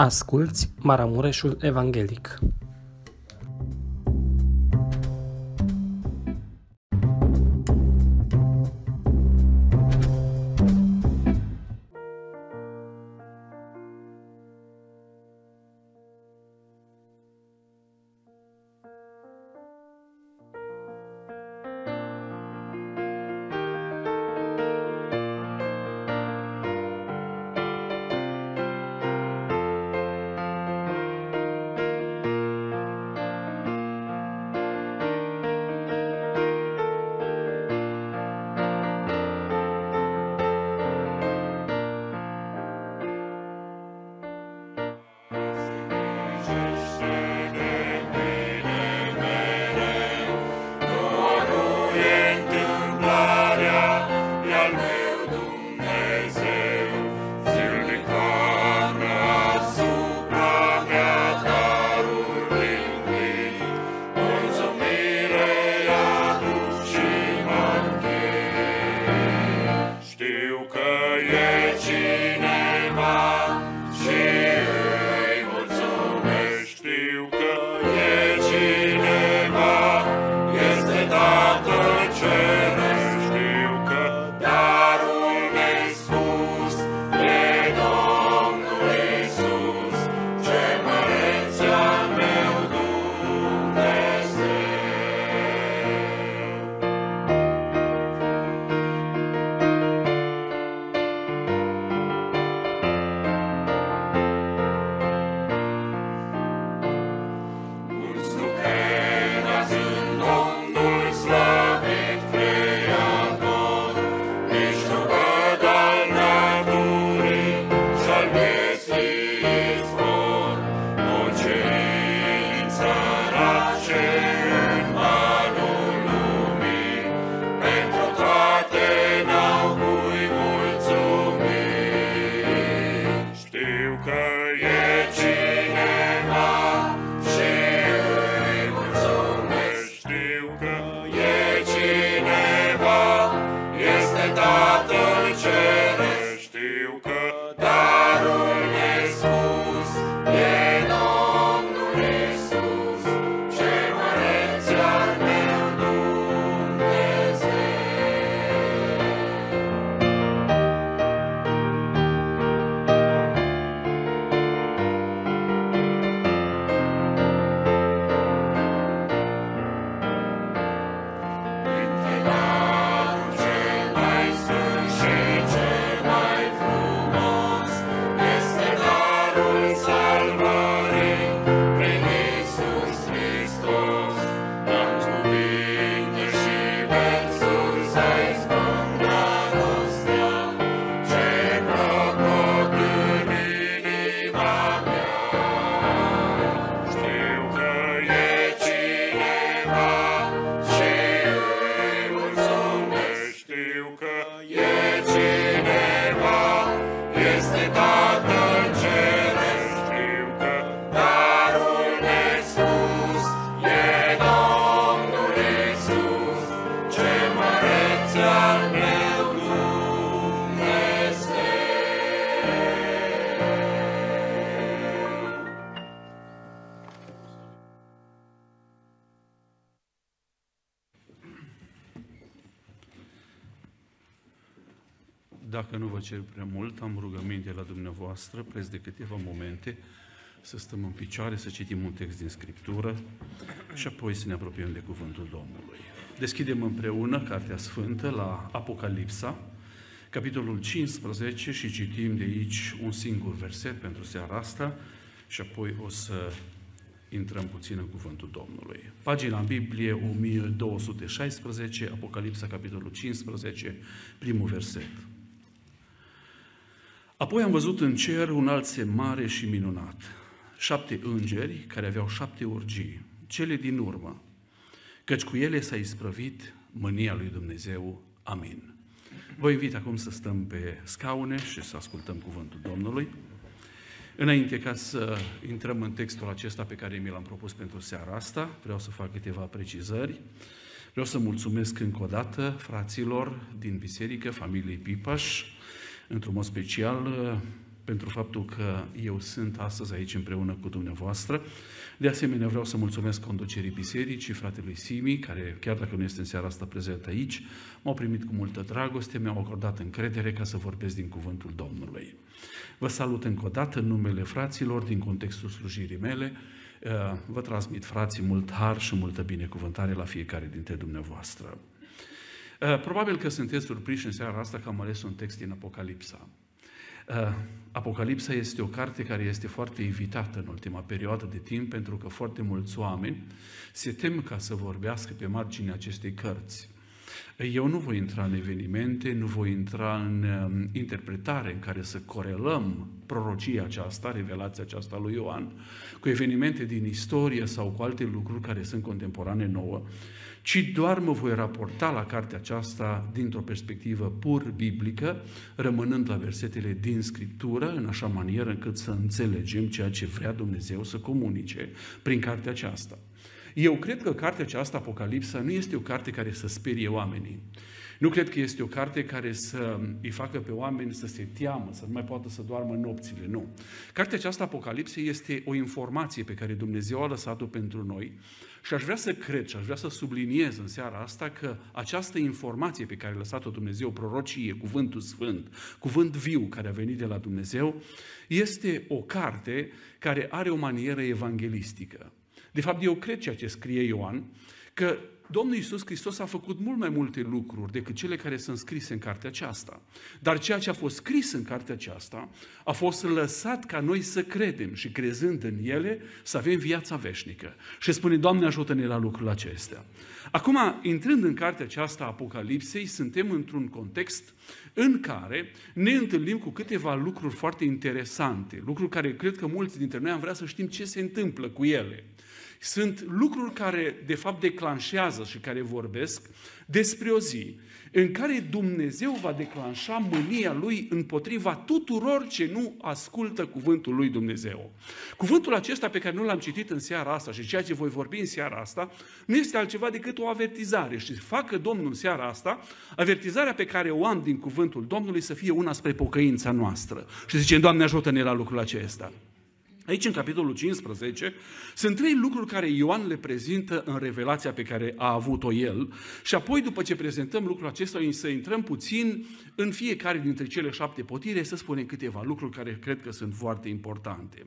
Asculți Maramureșul Evanghelic. Dacă cer prea mult, am rugăminte la dumneavoastră, preț de câteva momente, să stăm în picioare, să citim un text din Scriptură și apoi să ne apropiem de Cuvântul Domnului. Deschidem împreună Cartea Sfântă la Apocalipsa, capitolul 15 și citim de aici un singur verset pentru seara asta și apoi o să intrăm puțin în cuvântul Domnului. Pagina în Biblie 1216, Apocalipsa, capitolul 15, primul verset. Apoi am văzut în cer un alt semn mare și minunat, șapte îngeri care aveau șapte urgii, cele din urmă, căci cu ele s-a isprăvit mânia lui Dumnezeu. Amin. Vă invit acum să stăm pe scaune și să ascultăm cuvântul Domnului. Înainte ca să intrăm în textul acesta pe care mi l-am propus pentru seara asta, vreau să fac câteva precizări. Vreau să mulțumesc încă o dată fraților din biserică, familiei Pipaș, într-un mod special pentru faptul că eu sunt astăzi aici împreună cu dumneavoastră. De asemenea, vreau să mulțumesc conducerii bisericii, fratelui Simi, care, chiar dacă nu este în seara asta prezent aici, m-au primit cu multă dragoste, mi-au acordat încredere ca să vorbesc din cuvântul Domnului. Vă salut încă o dată în numele fraților din contextul slujirii mele. Uh, vă transmit, frații, mult har și multă binecuvântare la fiecare dintre dumneavoastră. Uh, probabil că sunteți surprinși în seara asta că am ales un text din Apocalipsa. Uh, Apocalipsa este o carte care este foarte evitată în ultima perioadă de timp pentru că foarte mulți oameni se tem ca să vorbească pe marginea acestei cărți. Eu nu voi intra în evenimente, nu voi intra în um, interpretare în care să corelăm prorocia aceasta, revelația aceasta lui Ioan, cu evenimente din istorie sau cu alte lucruri care sunt contemporane nouă, ci doar mă voi raporta la cartea aceasta dintr-o perspectivă pur biblică, rămânând la versetele din Scriptură, în așa manieră încât să înțelegem ceea ce vrea Dumnezeu să comunice prin cartea aceasta. Eu cred că cartea aceasta, Apocalipsa, nu este o carte care să sperie oamenii. Nu cred că este o carte care să îi facă pe oameni să se teamă, să nu mai poată să doarmă nopțile. Nu. Cartea aceasta, Apocalipse, este o informație pe care Dumnezeu a lăsat-o pentru noi și aș vrea să cred și aș vrea să subliniez în seara asta că această informație pe care a lăsat-o Dumnezeu, prorocie, cuvântul sfânt, cuvânt viu care a venit de la Dumnezeu, este o carte care are o manieră evanghelistică. De fapt, eu cred ceea ce scrie Ioan, că Domnul Iisus Hristos a făcut mult mai multe lucruri decât cele care sunt scrise în cartea aceasta. Dar ceea ce a fost scris în cartea aceasta a fost lăsat ca noi să credem și crezând în ele să avem viața veșnică. Și spune, Doamne ajută-ne la lucrul acestea. Acum, intrând în cartea aceasta a Apocalipsei, suntem într-un context în care ne întâlnim cu câteva lucruri foarte interesante, lucruri care cred că mulți dintre noi am vrea să știm ce se întâmplă cu ele. Sunt lucruri care, de fapt, declanșează și care vorbesc despre o zi în care Dumnezeu va declanșa mânia Lui împotriva tuturor ce nu ascultă cuvântul Lui Dumnezeu. Cuvântul acesta pe care nu l-am citit în seara asta și ceea ce voi vorbi în seara asta, nu este altceva decât o avertizare. Și facă Domnul în seara asta, avertizarea pe care o am din cuvântul Domnului să fie una spre pocăința noastră. Și zicem, Doamne ajută-ne la lucrul acesta. Aici, în capitolul 15, sunt trei lucruri care Ioan le prezintă în revelația pe care a avut-o el și apoi, după ce prezentăm lucrul acesta, să intrăm puțin în fiecare dintre cele șapte potire, să spunem câteva lucruri care cred că sunt foarte importante.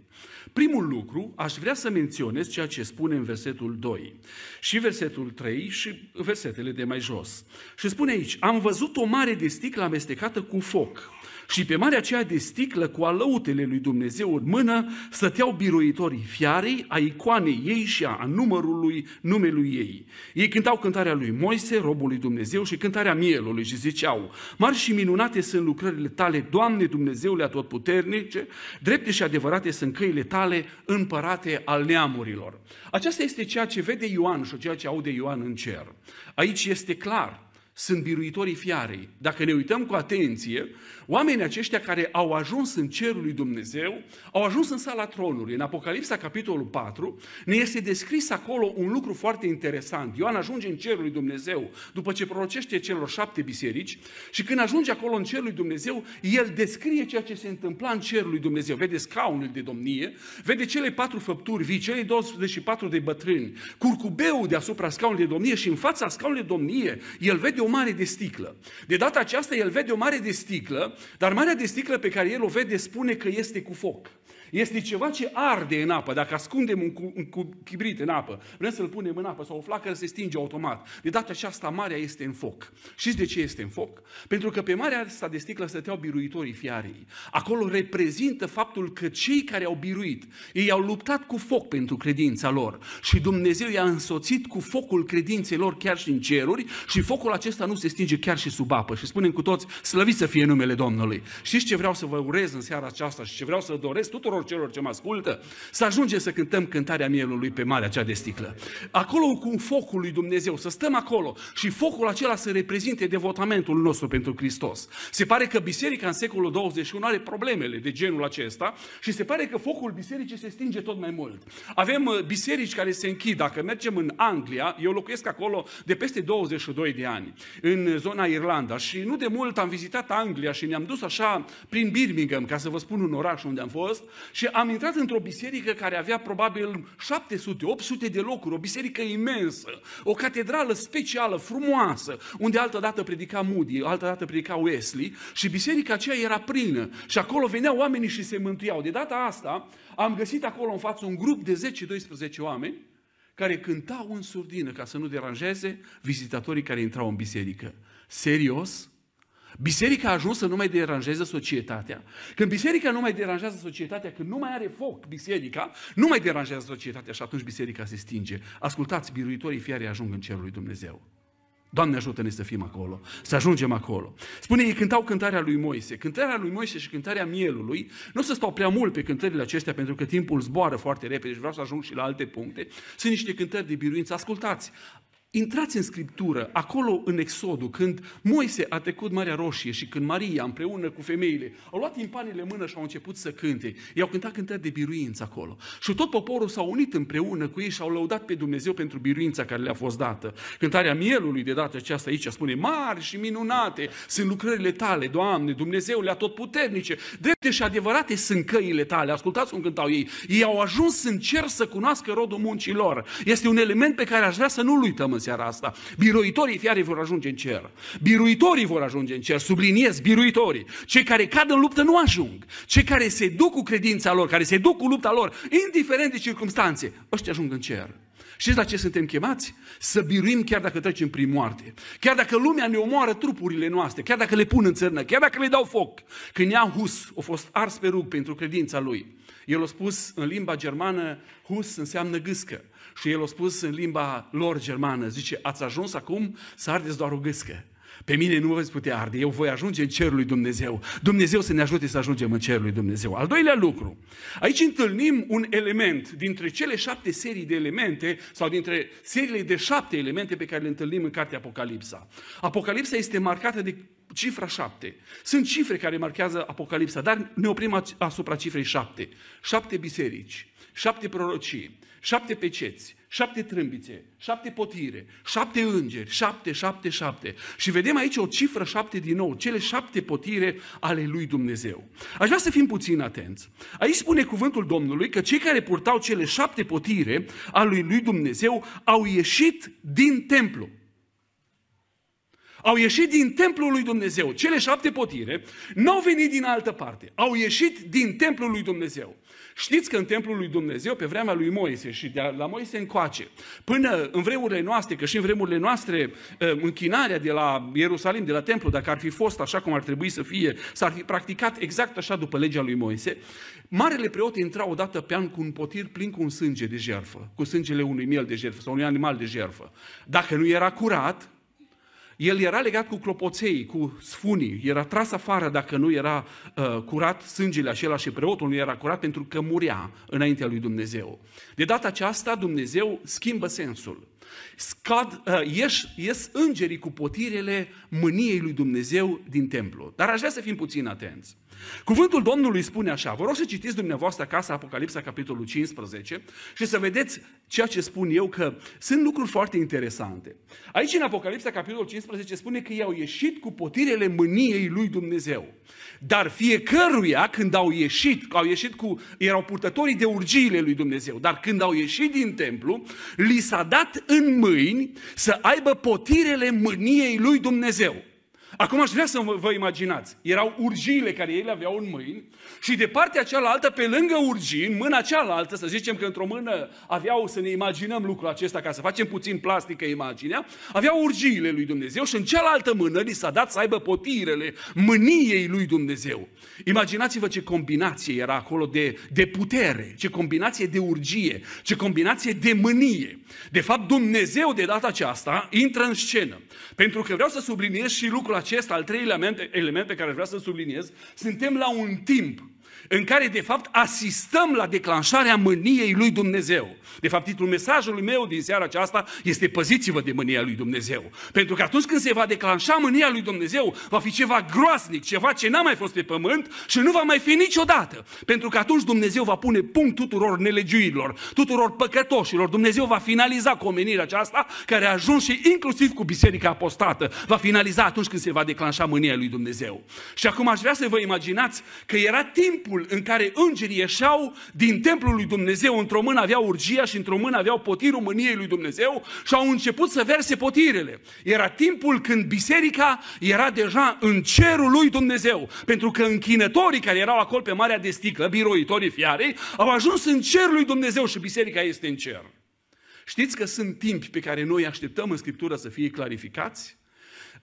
Primul lucru, aș vrea să menționez ceea ce spune în versetul 2 și versetul 3 și versetele de mai jos. Și spune aici, am văzut o mare de sticlă amestecată cu foc și pe marea aceea de sticlă cu alăutele lui Dumnezeu în mână stăteau biruitorii fiarei, a icoanei ei și a numărului numelui ei. Ei cântau cântarea lui Moise, robul lui Dumnezeu, și cântarea mielului și ziceau, mari și minunate sunt lucrările tale, Doamne Dumnezeule atotputernice, drepte și adevărate sunt căile tale, împărate al neamurilor. Aceasta este ceea ce vede Ioan și ceea ce aude Ioan în cer. Aici este clar, sunt biruitorii fiarei. Dacă ne uităm cu atenție, Oamenii aceștia care au ajuns în cerul lui Dumnezeu, au ajuns în sala tronului. În Apocalipsa, capitolul 4, ne este descris acolo un lucru foarte interesant. Ioan ajunge în cerul lui Dumnezeu după ce prorocește celor șapte biserici și când ajunge acolo în cerul lui Dumnezeu, el descrie ceea ce se întâmpla în cerul lui Dumnezeu. Vede scaunul de domnie, vede cele patru făpturi vii, cele 24 de bătrâni, curcubeu deasupra scaunului de domnie și în fața scaunului de domnie, el vede o mare de sticlă. De data aceasta, el vede o mare de sticlă dar marea de sticlă pe care el o vede spune că este cu foc. Este ceva ce arde în apă. Dacă ascundem un, cu, un cu chibrit în apă, vrem să-l punem în apă sau o flacără se stinge automat. De data aceasta, marea este în foc. Știți de ce este în foc? Pentru că pe marea asta de sticlă stăteau biruitorii fiarei. Acolo reprezintă faptul că cei care au biruit, ei au luptat cu foc pentru credința lor. Și Dumnezeu i-a însoțit cu focul credinței lor chiar și în ceruri și focul acesta nu se stinge chiar și sub apă. Și spunem cu toți, slăviți să fie numele Domnului. Știți ce vreau să vă urez în seara aceasta și ce vreau să doresc tuturor tuturor celor ce mă ascultă, să ajungem să cântăm cântarea mielului pe marea cea de sticlă. Acolo cu focul lui Dumnezeu, să stăm acolo și focul acela să reprezinte devotamentul nostru pentru Hristos. Se pare că biserica în secolul 21 are problemele de genul acesta și se pare că focul bisericii se stinge tot mai mult. Avem uh, biserici care se închid. Dacă mergem în Anglia, eu locuiesc acolo de peste 22 de ani. în zona Irlanda și nu de mult am vizitat Anglia și ne-am dus așa prin Birmingham, ca să vă spun un oraș unde am fost, și am intrat într-o biserică care avea probabil 700-800 de locuri, o biserică imensă, o catedrală specială, frumoasă, unde altă dată predica Moody, altă dată predica Wesley și biserica aceea era plină și acolo veneau oamenii și se mântuiau. De data asta am găsit acolo în față un grup de 10-12 oameni care cântau în surdină ca să nu deranjeze vizitatorii care intrau în biserică. Serios? Biserica a ajuns să nu mai deranjeze societatea. Când biserica nu mai deranjează societatea, când nu mai are foc biserica, nu mai deranjează societatea și atunci biserica se stinge. Ascultați, biruitorii fiare ajung în cerul lui Dumnezeu. Doamne ajută-ne să fim acolo, să ajungem acolo. Spune, ei cântau cântarea lui Moise. Cântarea lui Moise și cântarea mielului, nu să stau prea mult pe cântările acestea, pentru că timpul zboară foarte repede și vreau să ajung și la alte puncte. Sunt niște cântări de biruință. Ascultați, Intrați în Scriptură, acolo în Exodul, când Moise a trecut Marea Roșie și când Maria împreună cu femeile au luat timpanile în mână și au început să cânte. I-au cântat cântări de biruință acolo. Și tot poporul s-a unit împreună cu ei și au lăudat pe Dumnezeu pentru biruința care le-a fost dată. Cântarea mielului de data aceasta aici spune, mari și minunate sunt lucrările tale, Doamne, Dumnezeule tot puternice, drepte și adevărate sunt căile tale. Ascultați cum cântau ei. Ei au ajuns în cer să cunoască rodul muncilor. Este un element pe care aș vrea să nu-l uităm seara asta. Biruitorii fiare vor ajunge în cer. Biruitorii vor ajunge în cer. Subliniez, biruitorii. Cei care cad în luptă nu ajung. Cei care se duc cu credința lor, care se duc cu lupta lor, indiferent de circunstanțe, ăștia ajung în cer. Știți la ce suntem chemați? Să biruim chiar dacă trecem prin moarte. Chiar dacă lumea ne omoară trupurile noastre, chiar dacă le pun în țărnă, chiar dacă le dau foc. Când Ian Hus a fost ars pe rug pentru credința lui, el a spus în limba germană, Hus înseamnă gâscă. Și el a spus în limba lor germană, zice, ați ajuns acum să ardeți doar o gâscă. Pe mine nu veți putea arde, eu voi ajunge în cerul lui Dumnezeu. Dumnezeu să ne ajute să ajungem în cerul lui Dumnezeu. Al doilea lucru, aici întâlnim un element dintre cele șapte serii de elemente sau dintre seriile de șapte elemente pe care le întâlnim în cartea Apocalipsa. Apocalipsa este marcată de cifra șapte. Sunt cifre care marchează Apocalipsa, dar ne oprim asupra cifrei șapte. Șapte biserici, șapte prorocii, șapte peceți, șapte trâmbițe, șapte potire, șapte îngeri, șapte, șapte, șapte. Și vedem aici o cifră șapte din nou, cele șapte potire ale lui Dumnezeu. Aș vrea să fim puțin atenți. Aici spune cuvântul Domnului că cei care purtau cele șapte potire ale lui, lui Dumnezeu au ieșit din templu. Au ieșit din templul lui Dumnezeu. Cele șapte potire nu au venit din altă parte. Au ieșit din templul lui Dumnezeu. Știți că în templul lui Dumnezeu, pe vremea lui Moise și de la Moise încoace, până în vremurile noastre, că și în vremurile noastre ă, închinarea de la Ierusalim, de la templu, dacă ar fi fost așa cum ar trebui să fie, s-ar fi practicat exact așa după legea lui Moise, marele preot intra odată pe an cu un potir plin cu un sânge de jerfă, cu sângele unui miel de jerfă sau unui animal de jerfă. Dacă nu era curat, el era legat cu clopoței, cu sfunii, era tras afară dacă nu era uh, curat sângele acela și preotul nu era curat pentru că murea înaintea lui Dumnezeu. De data aceasta Dumnezeu schimbă sensul. Scad, uh, ies, ies îngerii cu potirele mâniei lui Dumnezeu din templu. Dar aș vrea să fim puțin atenți. Cuvântul Domnului spune așa, vă rog să citiți dumneavoastră acasă Apocalipsa, capitolul 15 și să vedeți ceea ce spun eu, că sunt lucruri foarte interesante. Aici în Apocalipsa, capitolul 15, spune că i-au ieșit cu potirele mâniei lui Dumnezeu. Dar fiecăruia, când au ieșit, au ieșit cu, erau purtătorii de urgiile lui Dumnezeu, dar când au ieșit din templu, li s-a dat în mâini să aibă potirele mâniei lui Dumnezeu. Acum aș vrea să vă imaginați. Erau urgiile care ei le aveau în mâini și de partea cealaltă, pe lângă urgii, în mâna cealaltă, să zicem că într-o mână aveau să ne imaginăm lucrul acesta ca să facem puțin plastică imaginea, aveau urgiile lui Dumnezeu și în cealaltă mână li s-a dat să aibă potirele mâniei lui Dumnezeu. Imaginați-vă ce combinație era acolo de, de putere, ce combinație de urgie, ce combinație de mânie. De fapt, Dumnezeu de data aceasta intră în scenă. Pentru că vreau să subliniez și lucrul acesta acesta, al treilea element, element pe care vreau să subliniez, suntem la un timp în care de fapt asistăm la declanșarea mâniei lui Dumnezeu. De fapt, titlul mesajului meu din seara aceasta este Păziți-vă de mânia lui Dumnezeu. Pentru că atunci când se va declanșa mânia lui Dumnezeu, va fi ceva groasnic, ceva ce n-a mai fost pe pământ și nu va mai fi niciodată. Pentru că atunci Dumnezeu va pune punct tuturor nelegiurilor, tuturor păcătoșilor. Dumnezeu va finaliza cu omenirea aceasta care a ajuns și inclusiv cu biserica apostată. Va finaliza atunci când se va declanșa mânia lui Dumnezeu. Și acum aș vrea să vă imaginați că era timpul timpul în care îngerii ieșeau din templul lui Dumnezeu, într-o mână aveau urgia și într-o mână aveau potirul mâniei lui Dumnezeu și au început să verse potirele. Era timpul când biserica era deja în cerul lui Dumnezeu, pentru că închinătorii care erau acolo pe Marea de Sticlă, biroitorii fiarei, au ajuns în cerul lui Dumnezeu și biserica este în cer. Știți că sunt timpi pe care noi așteptăm în Scriptură să fie clarificați?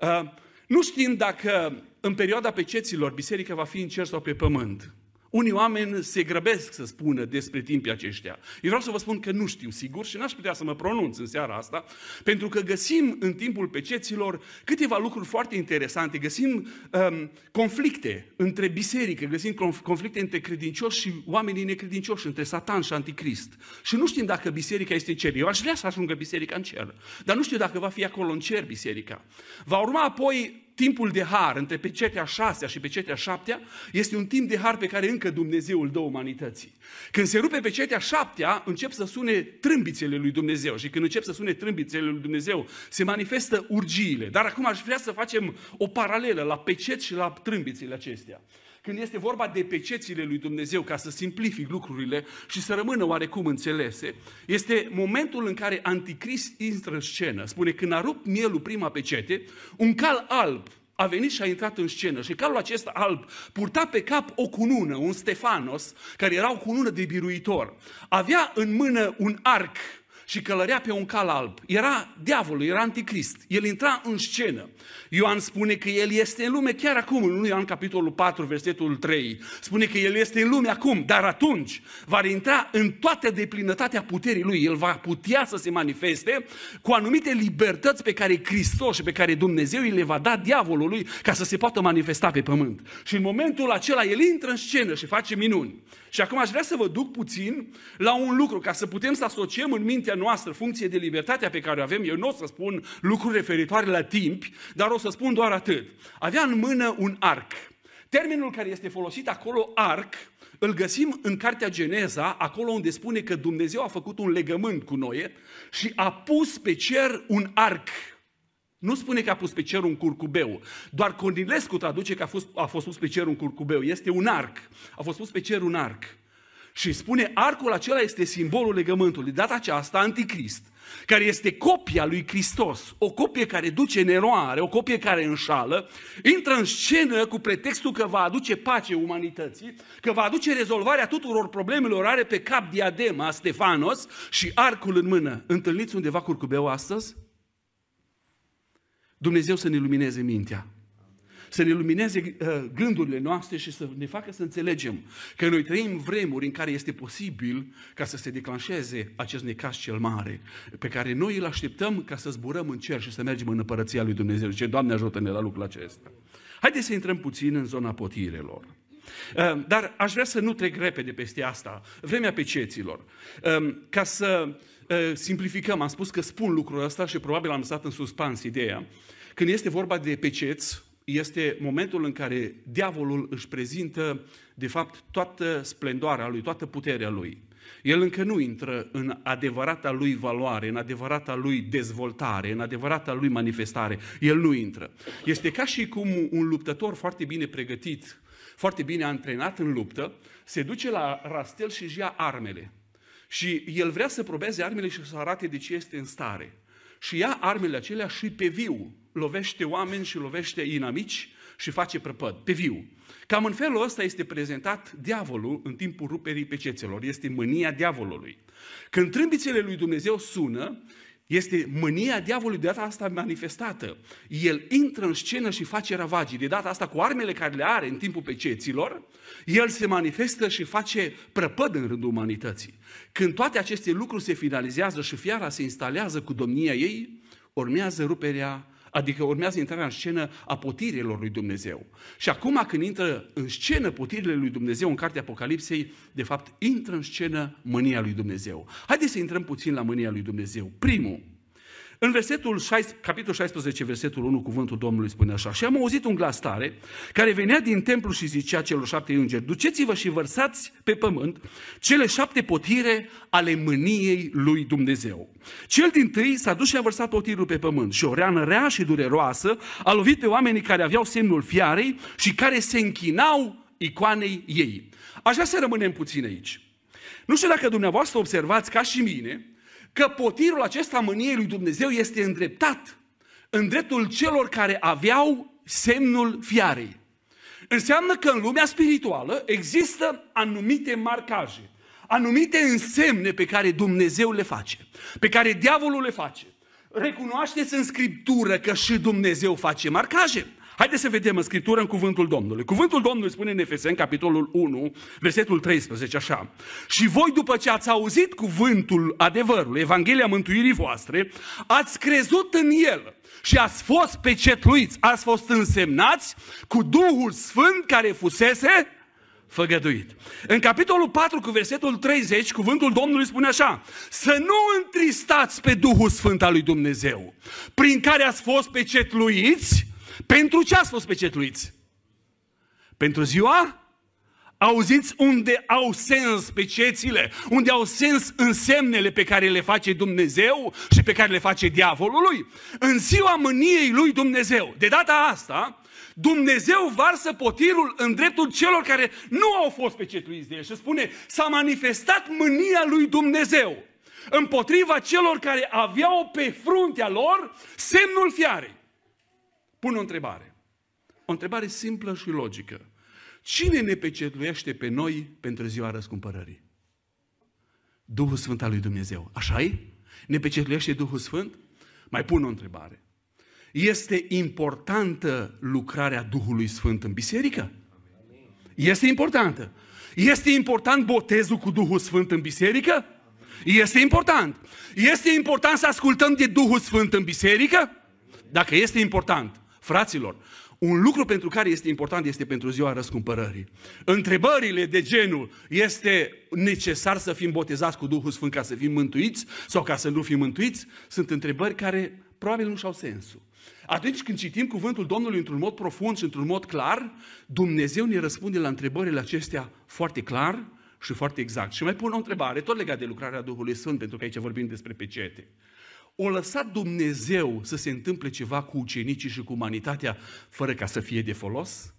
Uh, nu știm dacă în perioada peceților biserica va fi în cer sau pe pământ. Unii oameni se grăbesc să spună despre timpii aceștia. Eu vreau să vă spun că nu știu sigur și n-aș putea să mă pronunț în seara asta, pentru că găsim în timpul peceților câteva lucruri foarte interesante. Găsim um, conflicte între biserică, găsim conflicte între credincioși și oamenii necredincioși, între satan și anticrist. Și nu știm dacă biserica este în cer. Eu aș vrea să ajungă biserica în cer, dar nu știu dacă va fi acolo în cer biserica. Va urma apoi timpul de har între pecetea șasea și pecetea șaptea este un timp de har pe care încă Dumnezeu îl dă umanității. Când se rupe pecetea șaptea, încep să sune trâmbițele lui Dumnezeu și când încep să sune trâmbițele lui Dumnezeu, se manifestă urgiile. Dar acum aș vrea să facem o paralelă la pecet și la trâmbițele acestea când este vorba de pecețile lui Dumnezeu, ca să simplific lucrurile și să rămână oarecum înțelese, este momentul în care Anticrist intră în scenă. Spune, când a rupt mielul prima pecete, un cal alb a venit și a intrat în scenă și calul acesta alb purta pe cap o cunună, un Stefanos, care era o cunună de biruitor. Avea în mână un arc și călărea pe un cal alb. Era diavolul, era anticrist. El intra în scenă. Ioan spune că el este în lume chiar acum, în 1 Ioan capitolul 4, versetul 3. Spune că el este în lume acum, dar atunci va intra în toată deplinătatea puterii lui. El va putea să se manifeste cu anumite libertăți pe care Hristos și pe care Dumnezeu îi le va da diavolului ca să se poată manifesta pe pământ. Și în momentul acela el intră în scenă și face minuni. Și acum aș vrea să vă duc puțin la un lucru, ca să putem să asociem în mintea noastră funcție de libertatea pe care o avem. Eu nu o să spun lucruri referitoare la timp, dar o să spun doar atât. Avea în mână un arc. Termenul care este folosit acolo, arc, îl găsim în Cartea Geneza, acolo unde spune că Dumnezeu a făcut un legământ cu Noe și a pus pe cer un arc. Nu spune că a pus pe cer un curcubeu. Doar Cornilescu traduce că a fost, a fost pus pe cer un curcubeu. Este un arc. A fost pus pe cer un arc. Și spune, arcul acela este simbolul legământului. Data aceasta, anticrist, care este copia lui Hristos, o copie care duce în eroare, o copie care înșală, intră în scenă cu pretextul că va aduce pace umanității, că va aduce rezolvarea tuturor problemelor, are pe cap diadema Stefanos și arcul în mână. Întâlniți undeva curcubeu astăzi? Dumnezeu să ne lumineze mintea, să ne lumineze uh, gândurile noastre și să ne facă să înțelegem că noi trăim vremuri în care este posibil ca să se declanșeze acest necas cel mare, pe care noi îl așteptăm ca să zburăm în cer și să mergem în împărăția lui Dumnezeu. Ce Doamne ajută-ne la lucrul acesta. Haideți să intrăm puțin în zona potirelor. Uh, dar aș vrea să nu trec repede peste asta, vremea peceților, um, ca să uh, simplificăm, am spus că spun lucrul ăsta și probabil am lăsat în suspans ideea. Când este vorba de peceți, este momentul în care diavolul își prezintă, de fapt, toată splendoarea lui, toată puterea lui. El încă nu intră în adevărata lui valoare, în adevărata lui dezvoltare, în adevărata lui manifestare. El nu intră. Este ca și cum un luptător foarte bine pregătit, foarte bine antrenat în luptă, se duce la rastel și își ia armele. Și el vrea să probeze armele și să arate de ce este în stare. Și ia armele acelea și pe viu lovește oameni și lovește inamici și face prăpăd, pe viu. Cam în felul ăsta este prezentat diavolul în timpul ruperii pecețelor. Este mânia diavolului. Când trâmbițele lui Dumnezeu sună, este mânia diavolului de data asta manifestată. El intră în scenă și face ravagii. De data asta cu armele care le are în timpul peceților, el se manifestă și face prăpăd în rândul umanității. Când toate aceste lucruri se finalizează și fiara se instalează cu domnia ei, urmează ruperea Adică urmează intrarea în scenă a potirilor lui Dumnezeu. Și acum când intră în scenă potirile lui Dumnezeu în cartea Apocalipsei, de fapt intră în scenă mânia lui Dumnezeu. Haideți să intrăm puțin la mânia lui Dumnezeu. Primul, în versetul 6, capitolul 16, versetul 1, cuvântul Domnului spune așa. Și am auzit un glas tare care venea din templu și zicea celor șapte îngeri, duceți-vă și vărsați pe pământ cele șapte potire ale mâniei lui Dumnezeu. Cel din tâi s-a dus și a vărsat potirul pe pământ și o reană rea și dureroasă a lovit pe oamenii care aveau semnul fiarei și care se închinau icoanei ei. Aș vrea să rămânem puțin aici. Nu știu dacă dumneavoastră observați ca și mine, că potirul acesta mâniei lui Dumnezeu este îndreptat în dreptul celor care aveau semnul fiarei. Înseamnă că în lumea spirituală există anumite marcaje, anumite însemne pe care Dumnezeu le face, pe care diavolul le face. Recunoașteți în Scriptură că și Dumnezeu face marcaje. Haideți să vedem în Scriptură, în Cuvântul Domnului. Cuvântul Domnului spune în Efeseni, capitolul 1, versetul 13, așa. Și voi, după ce ați auzit cuvântul adevărului, Evanghelia mântuirii voastre, ați crezut în el și ați fost pecetluiți, ați fost însemnați cu Duhul Sfânt care fusese făgăduit. În capitolul 4 cu versetul 30, cuvântul Domnului spune așa, să nu întristați pe Duhul Sfânt al lui Dumnezeu, prin care ați fost pecetluiți pentru ce ați fost pecetluiți? Pentru ziua? Auziți unde au sens pecețile, unde au sens însemnele pe care le face Dumnezeu și pe care le face diavolului? În ziua mâniei lui Dumnezeu. De data asta, Dumnezeu varsă potirul în dreptul celor care nu au fost pecetluiți de el și spune, s-a manifestat mânia lui Dumnezeu împotriva celor care aveau pe fruntea lor semnul fiarei. Pun o întrebare. O întrebare simplă și logică. Cine ne pecetluiește pe noi pentru ziua răscumpărării? Duhul Sfânt al lui Dumnezeu. așa e? Ne pecetluiește Duhul Sfânt? Mai pun o întrebare. Este importantă lucrarea Duhului Sfânt în biserică? Este importantă. Este important botezul cu Duhul Sfânt în biserică? Este important. Este important să ascultăm de Duhul Sfânt în biserică? Dacă este important, Fraților, un lucru pentru care este important este pentru ziua răscumpărării. Întrebările de genul, este necesar să fim botezați cu Duhul Sfânt ca să fim mântuiți sau ca să nu fim mântuiți, sunt întrebări care probabil nu și-au sensul. Atunci când citim cuvântul Domnului într-un mod profund și într-un mod clar, Dumnezeu ne răspunde la întrebările acestea foarte clar și foarte exact. Și mai pun o întrebare, tot legat de lucrarea Duhului Sfânt, pentru că aici vorbim despre pecete o lăsat Dumnezeu să se întâmple ceva cu ucenicii și cu umanitatea fără ca să fie de folos?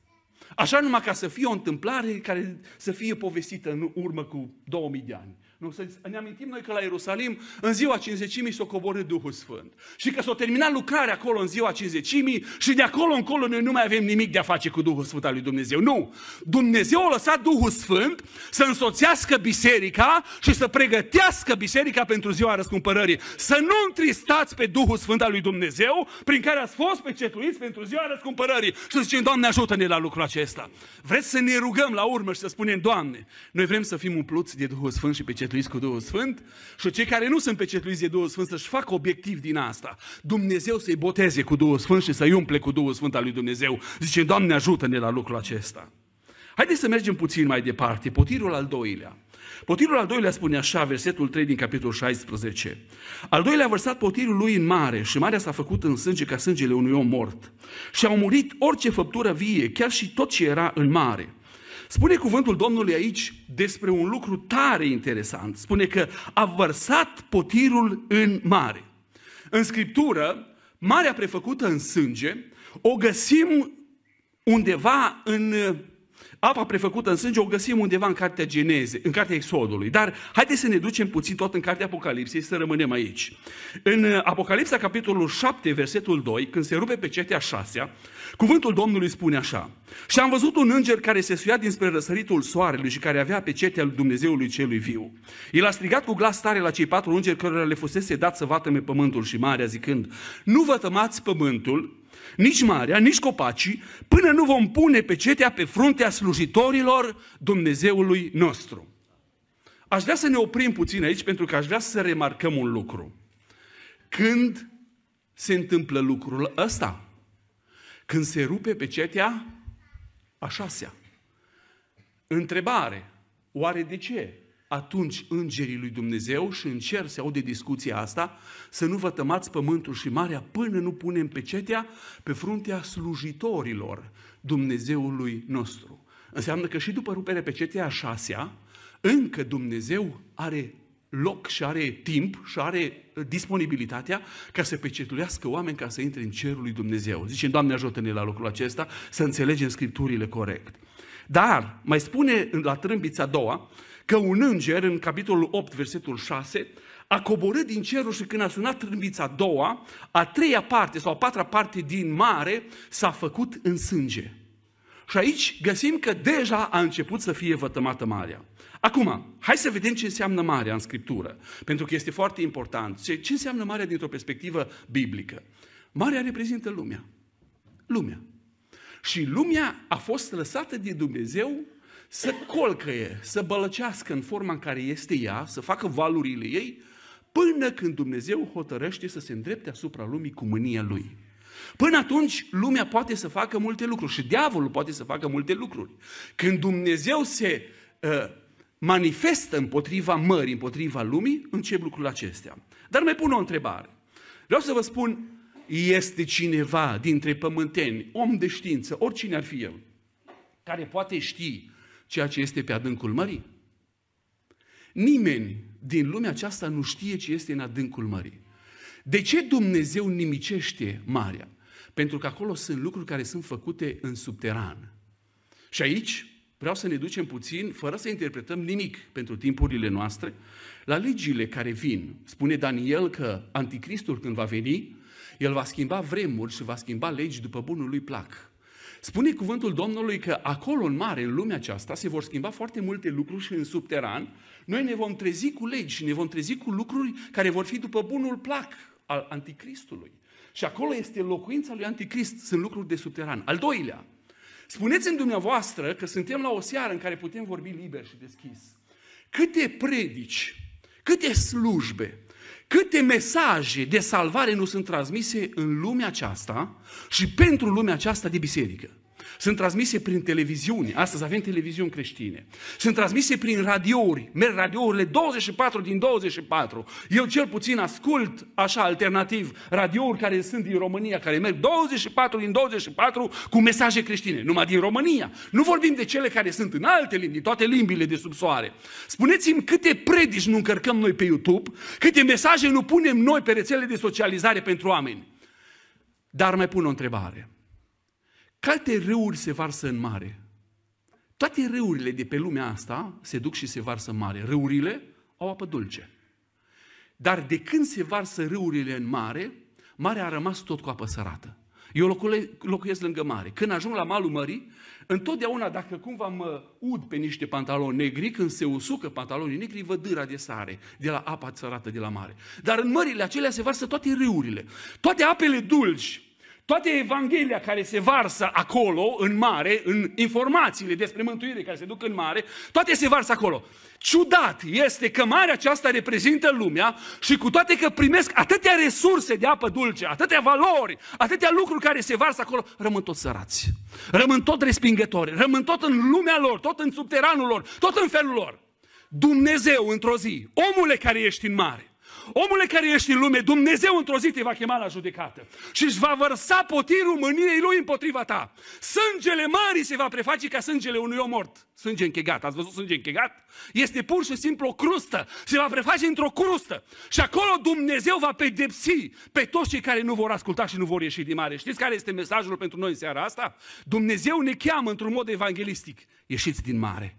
Așa numai ca să fie o întâmplare care să fie povestită în urmă cu 2000 de ani. Nu, să ne amintim noi că la Ierusalim, în ziua cinzecimii s-a coborât Duhul Sfânt. Și că s-a terminat lucrarea acolo în ziua cinzecimii și de acolo încolo noi nu mai avem nimic de a face cu Duhul Sfânt al lui Dumnezeu. Nu! Dumnezeu a lăsat Duhul Sfânt să însoțească biserica și să pregătească biserica pentru ziua răscumpărării. Să nu întristați pe Duhul Sfânt al lui Dumnezeu prin care ați fost pecetuiți pentru ziua răscumpărării. Și să zicem, Doamne, ajută-ne la lucrul acesta. Vreți să ne rugăm la urmă și să spunem, Doamne, noi vrem să fim umpluți de Duhul Sfânt și pe pecetluiți cu Duhul Sfânt și cei care nu sunt pecetluiți de Duhul Sfânt să-și facă obiectiv din asta. Dumnezeu să-i boteze cu Duhul Sfânt și să-i umple cu Duhul Sfânt al lui Dumnezeu. Zice, Doamne ajută-ne la lucrul acesta. Haideți să mergem puțin mai departe. Potirul al doilea. Potirul al doilea spune așa, versetul 3 din capitolul 16. Al doilea a vărsat potirul lui în mare și marea s-a făcut în sânge ca sângele unui om mort. Și au murit orice făptură vie, chiar și tot ce era în mare. Spune cuvântul Domnului aici despre un lucru tare interesant. Spune că a vărsat potirul în mare. În Scriptură, marea prefăcută în sânge, o găsim undeva în apa prefăcută în sânge o găsim undeva în cartea Geneze, în cartea Exodului. Dar haideți să ne ducem puțin tot în cartea Apocalipsei să rămânem aici. În Apocalipsa, capitolul 7, versetul 2, când se rupe pe cetea șasea, Cuvântul Domnului spune așa. Și am văzut un înger care se suia dinspre răsăritul soarelui și care avea pe cetea lui Dumnezeului celui viu. El a strigat cu glas tare la cei patru îngeri cărora le fusese dat să vatăme pământul și marea, zicând, nu vătămați pământul, nici marea, nici copacii, până nu vom pune pe cetea pe fruntea slujitorilor Dumnezeului nostru. Aș vrea să ne oprim puțin aici pentru că aș vrea să remarcăm un lucru. Când se întâmplă lucrul ăsta? Când se rupe pe cetea a șasea. Întrebare. Oare de ce? Atunci îngerii lui Dumnezeu și în cer se aude discuția asta, să nu vă tămați pământul și marea până nu punem pe cetea pe fruntea slujitorilor Dumnezeului nostru. Înseamnă că și după ruperea pe cetea a șasea, încă Dumnezeu are loc și are timp și are disponibilitatea ca să pecetuiască oameni ca să intre în cerul lui Dumnezeu. Zice, Doamne ajută-ne la lucrul acesta să înțelegem Scripturile corect. Dar mai spune la trâmbița a doua că un înger în capitolul 8, versetul 6, a coborât din cerul și când a sunat trâmbița a doua, a treia parte sau a patra parte din mare s-a făcut în sânge. Și aici găsim că deja a început să fie vătămată marea. Acum, hai să vedem ce înseamnă marea în Scriptură, pentru că este foarte important. Ce, ce înseamnă marea dintr-o perspectivă biblică? Marea reprezintă lumea. Lumea. Și lumea a fost lăsată de Dumnezeu să colcăie, să bălăcească în forma în care este ea, să facă valurile ei, până când Dumnezeu hotărăște să se îndrepte asupra lumii cu mânia lui. Până atunci, lumea poate să facă multe lucruri și diavolul poate să facă multe lucruri. Când Dumnezeu se uh, manifestă împotriva mării, împotriva lumii, încep lucrurile acestea. Dar mai pun o întrebare. Vreau să vă spun, este cineva dintre pământeni, om de știință, oricine ar fi el, care poate ști ceea ce este pe adâncul mării? Nimeni din lumea aceasta nu știe ce este în adâncul mării. De ce Dumnezeu nimicește marea? Pentru că acolo sunt lucruri care sunt făcute în subteran. Și aici vreau să ne ducem puțin, fără să interpretăm nimic pentru timpurile noastre, la legile care vin. Spune Daniel că anticristul când va veni, el va schimba vremuri și va schimba legi după bunul lui plac. Spune cuvântul Domnului că acolo în mare, în lumea aceasta, se vor schimba foarte multe lucruri și în subteran. Noi ne vom trezi cu legi și ne vom trezi cu lucruri care vor fi după bunul plac al anticristului. Și acolo este locuința lui anticrist, sunt lucruri de subteran. Al doilea, spuneți-mi dumneavoastră că suntem la o seară în care putem vorbi liber și deschis. Câte predici, câte slujbe, câte mesaje de salvare nu sunt transmise în lumea aceasta și pentru lumea aceasta de biserică. Sunt transmise prin televiziune. Astăzi avem televiziuni creștine. Sunt transmise prin radiouri. Merg radiourile 24 din 24. Eu cel puțin ascult așa alternativ radiouri care sunt din România, care merg 24 din 24 cu mesaje creștine. Numai din România. Nu vorbim de cele care sunt în alte limbi, toate limbile de sub soare. Spuneți-mi câte predici nu încărcăm noi pe YouTube, câte mesaje nu punem noi pe rețele de socializare pentru oameni. Dar mai pun o întrebare. Câte râuri se varsă în mare? Toate râurile de pe lumea asta se duc și se varsă în mare. Râurile au apă dulce. Dar de când se varsă râurile în mare, marea a rămas tot cu apă sărată. Eu locuiesc lângă mare. Când ajung la malul mării, întotdeauna dacă cumva mă ud pe niște pantaloni negri, când se usucă pantalonii negri, văd dâra de sare de la apa sărată de la mare. Dar în mările acelea se varsă toate râurile. Toate apele dulci toate Evanghelia care se varsă acolo, în mare, în informațiile despre mântuire care se duc în mare, toate se varsă acolo. Ciudat este că marea aceasta reprezintă lumea și cu toate că primesc atâtea resurse de apă dulce, atâtea valori, atâtea lucruri care se varsă acolo, rămân tot sărați. Rămân tot respingători, rămân tot în lumea lor, tot în subteranul lor, tot în felul lor. Dumnezeu într-o zi, omule care ești în mare, Omule care ești în lume, Dumnezeu într-o zi te va chema la judecată și își va vărsa potirul mâniei lui împotriva ta. Sângele mării se va preface ca sângele unui om mort. Sânge închegat. Ați văzut sânge închegat? Este pur și simplu o crustă. Se va preface într-o crustă. Și acolo Dumnezeu va pedepsi pe toți cei care nu vor asculta și nu vor ieși din mare. Știți care este mesajul pentru noi în seara asta? Dumnezeu ne cheamă într-un mod evanghelistic. Ieșiți din mare.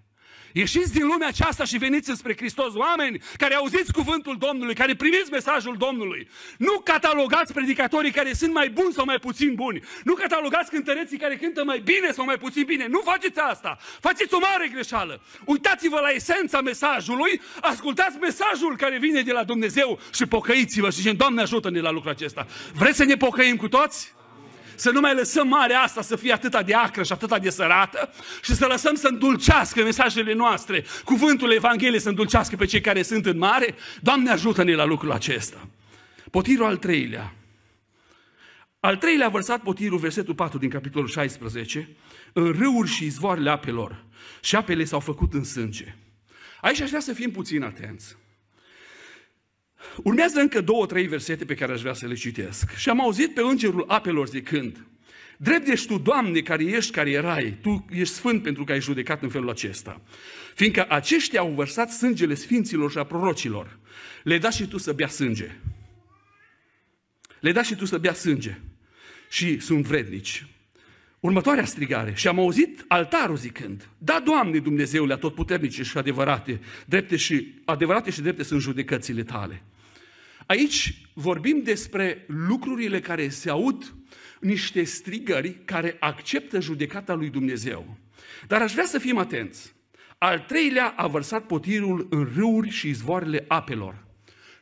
Ieșiți din lumea aceasta și veniți spre Hristos, oameni care auziți cuvântul Domnului, care primiți mesajul Domnului. Nu catalogați predicatorii care sunt mai buni sau mai puțin buni. Nu catalogați cântăreții care cântă mai bine sau mai puțin bine. Nu faceți asta. Faceți o mare greșeală. Uitați-vă la esența mesajului, ascultați mesajul care vine de la Dumnezeu și pocăiți-vă și zicem, Doamne ajută-ne la lucrul acesta. Vreți să ne pocăim cu toți? Să nu mai lăsăm marea asta să fie atâta de acră și atâta de sărată și să lăsăm să îndulcească mesajele noastre, cuvântul Evangheliei să îndulcească pe cei care sunt în mare. Doamne ajută-ne la lucrul acesta. Potirul al treilea. Al treilea vărsat potirul, versetul 4 din capitolul 16, în râuri și izvoarele apelor și apele s-au făcut în sânge. Aici aș vrea să fim puțin atenți. Urmează încă două, trei versete pe care aș vrea să le citesc. Și am auzit pe îngerul apelor zicând, Drept ești tu, Doamne, care ești, care erai, tu ești sfânt pentru că ai judecat în felul acesta. Fiindcă aceștia au vărsat sângele sfinților și a prorocilor. Le da și tu să bea sânge. Le da și tu să bea sânge. Și sunt vrednici. Următoarea strigare. Și am auzit altarul zicând, Da, Doamne Dumnezeule atotputernice și adevărate, drepte și, adevărate și drepte sunt judecățile tale. Aici vorbim despre lucrurile care se aud, niște strigări care acceptă judecata lui Dumnezeu. Dar aș vrea să fim atenți. Al treilea a vărsat potirul în râuri și izvoarele apelor.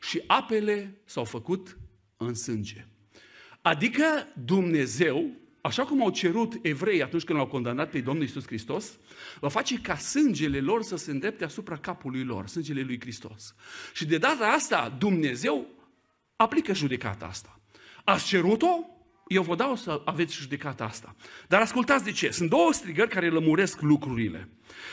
Și apele s-au făcut în sânge. Adică Dumnezeu, așa cum au cerut evrei atunci când l-au condamnat pe Domnul Isus Hristos, va face ca sângele lor să se îndrepte asupra capului lor, sângele lui Hristos. Și de data asta Dumnezeu aplică judecata asta. Ați cerut-o? Eu vă dau să aveți judecata asta. Dar ascultați de ce. Sunt două strigări care lămuresc lucrurile.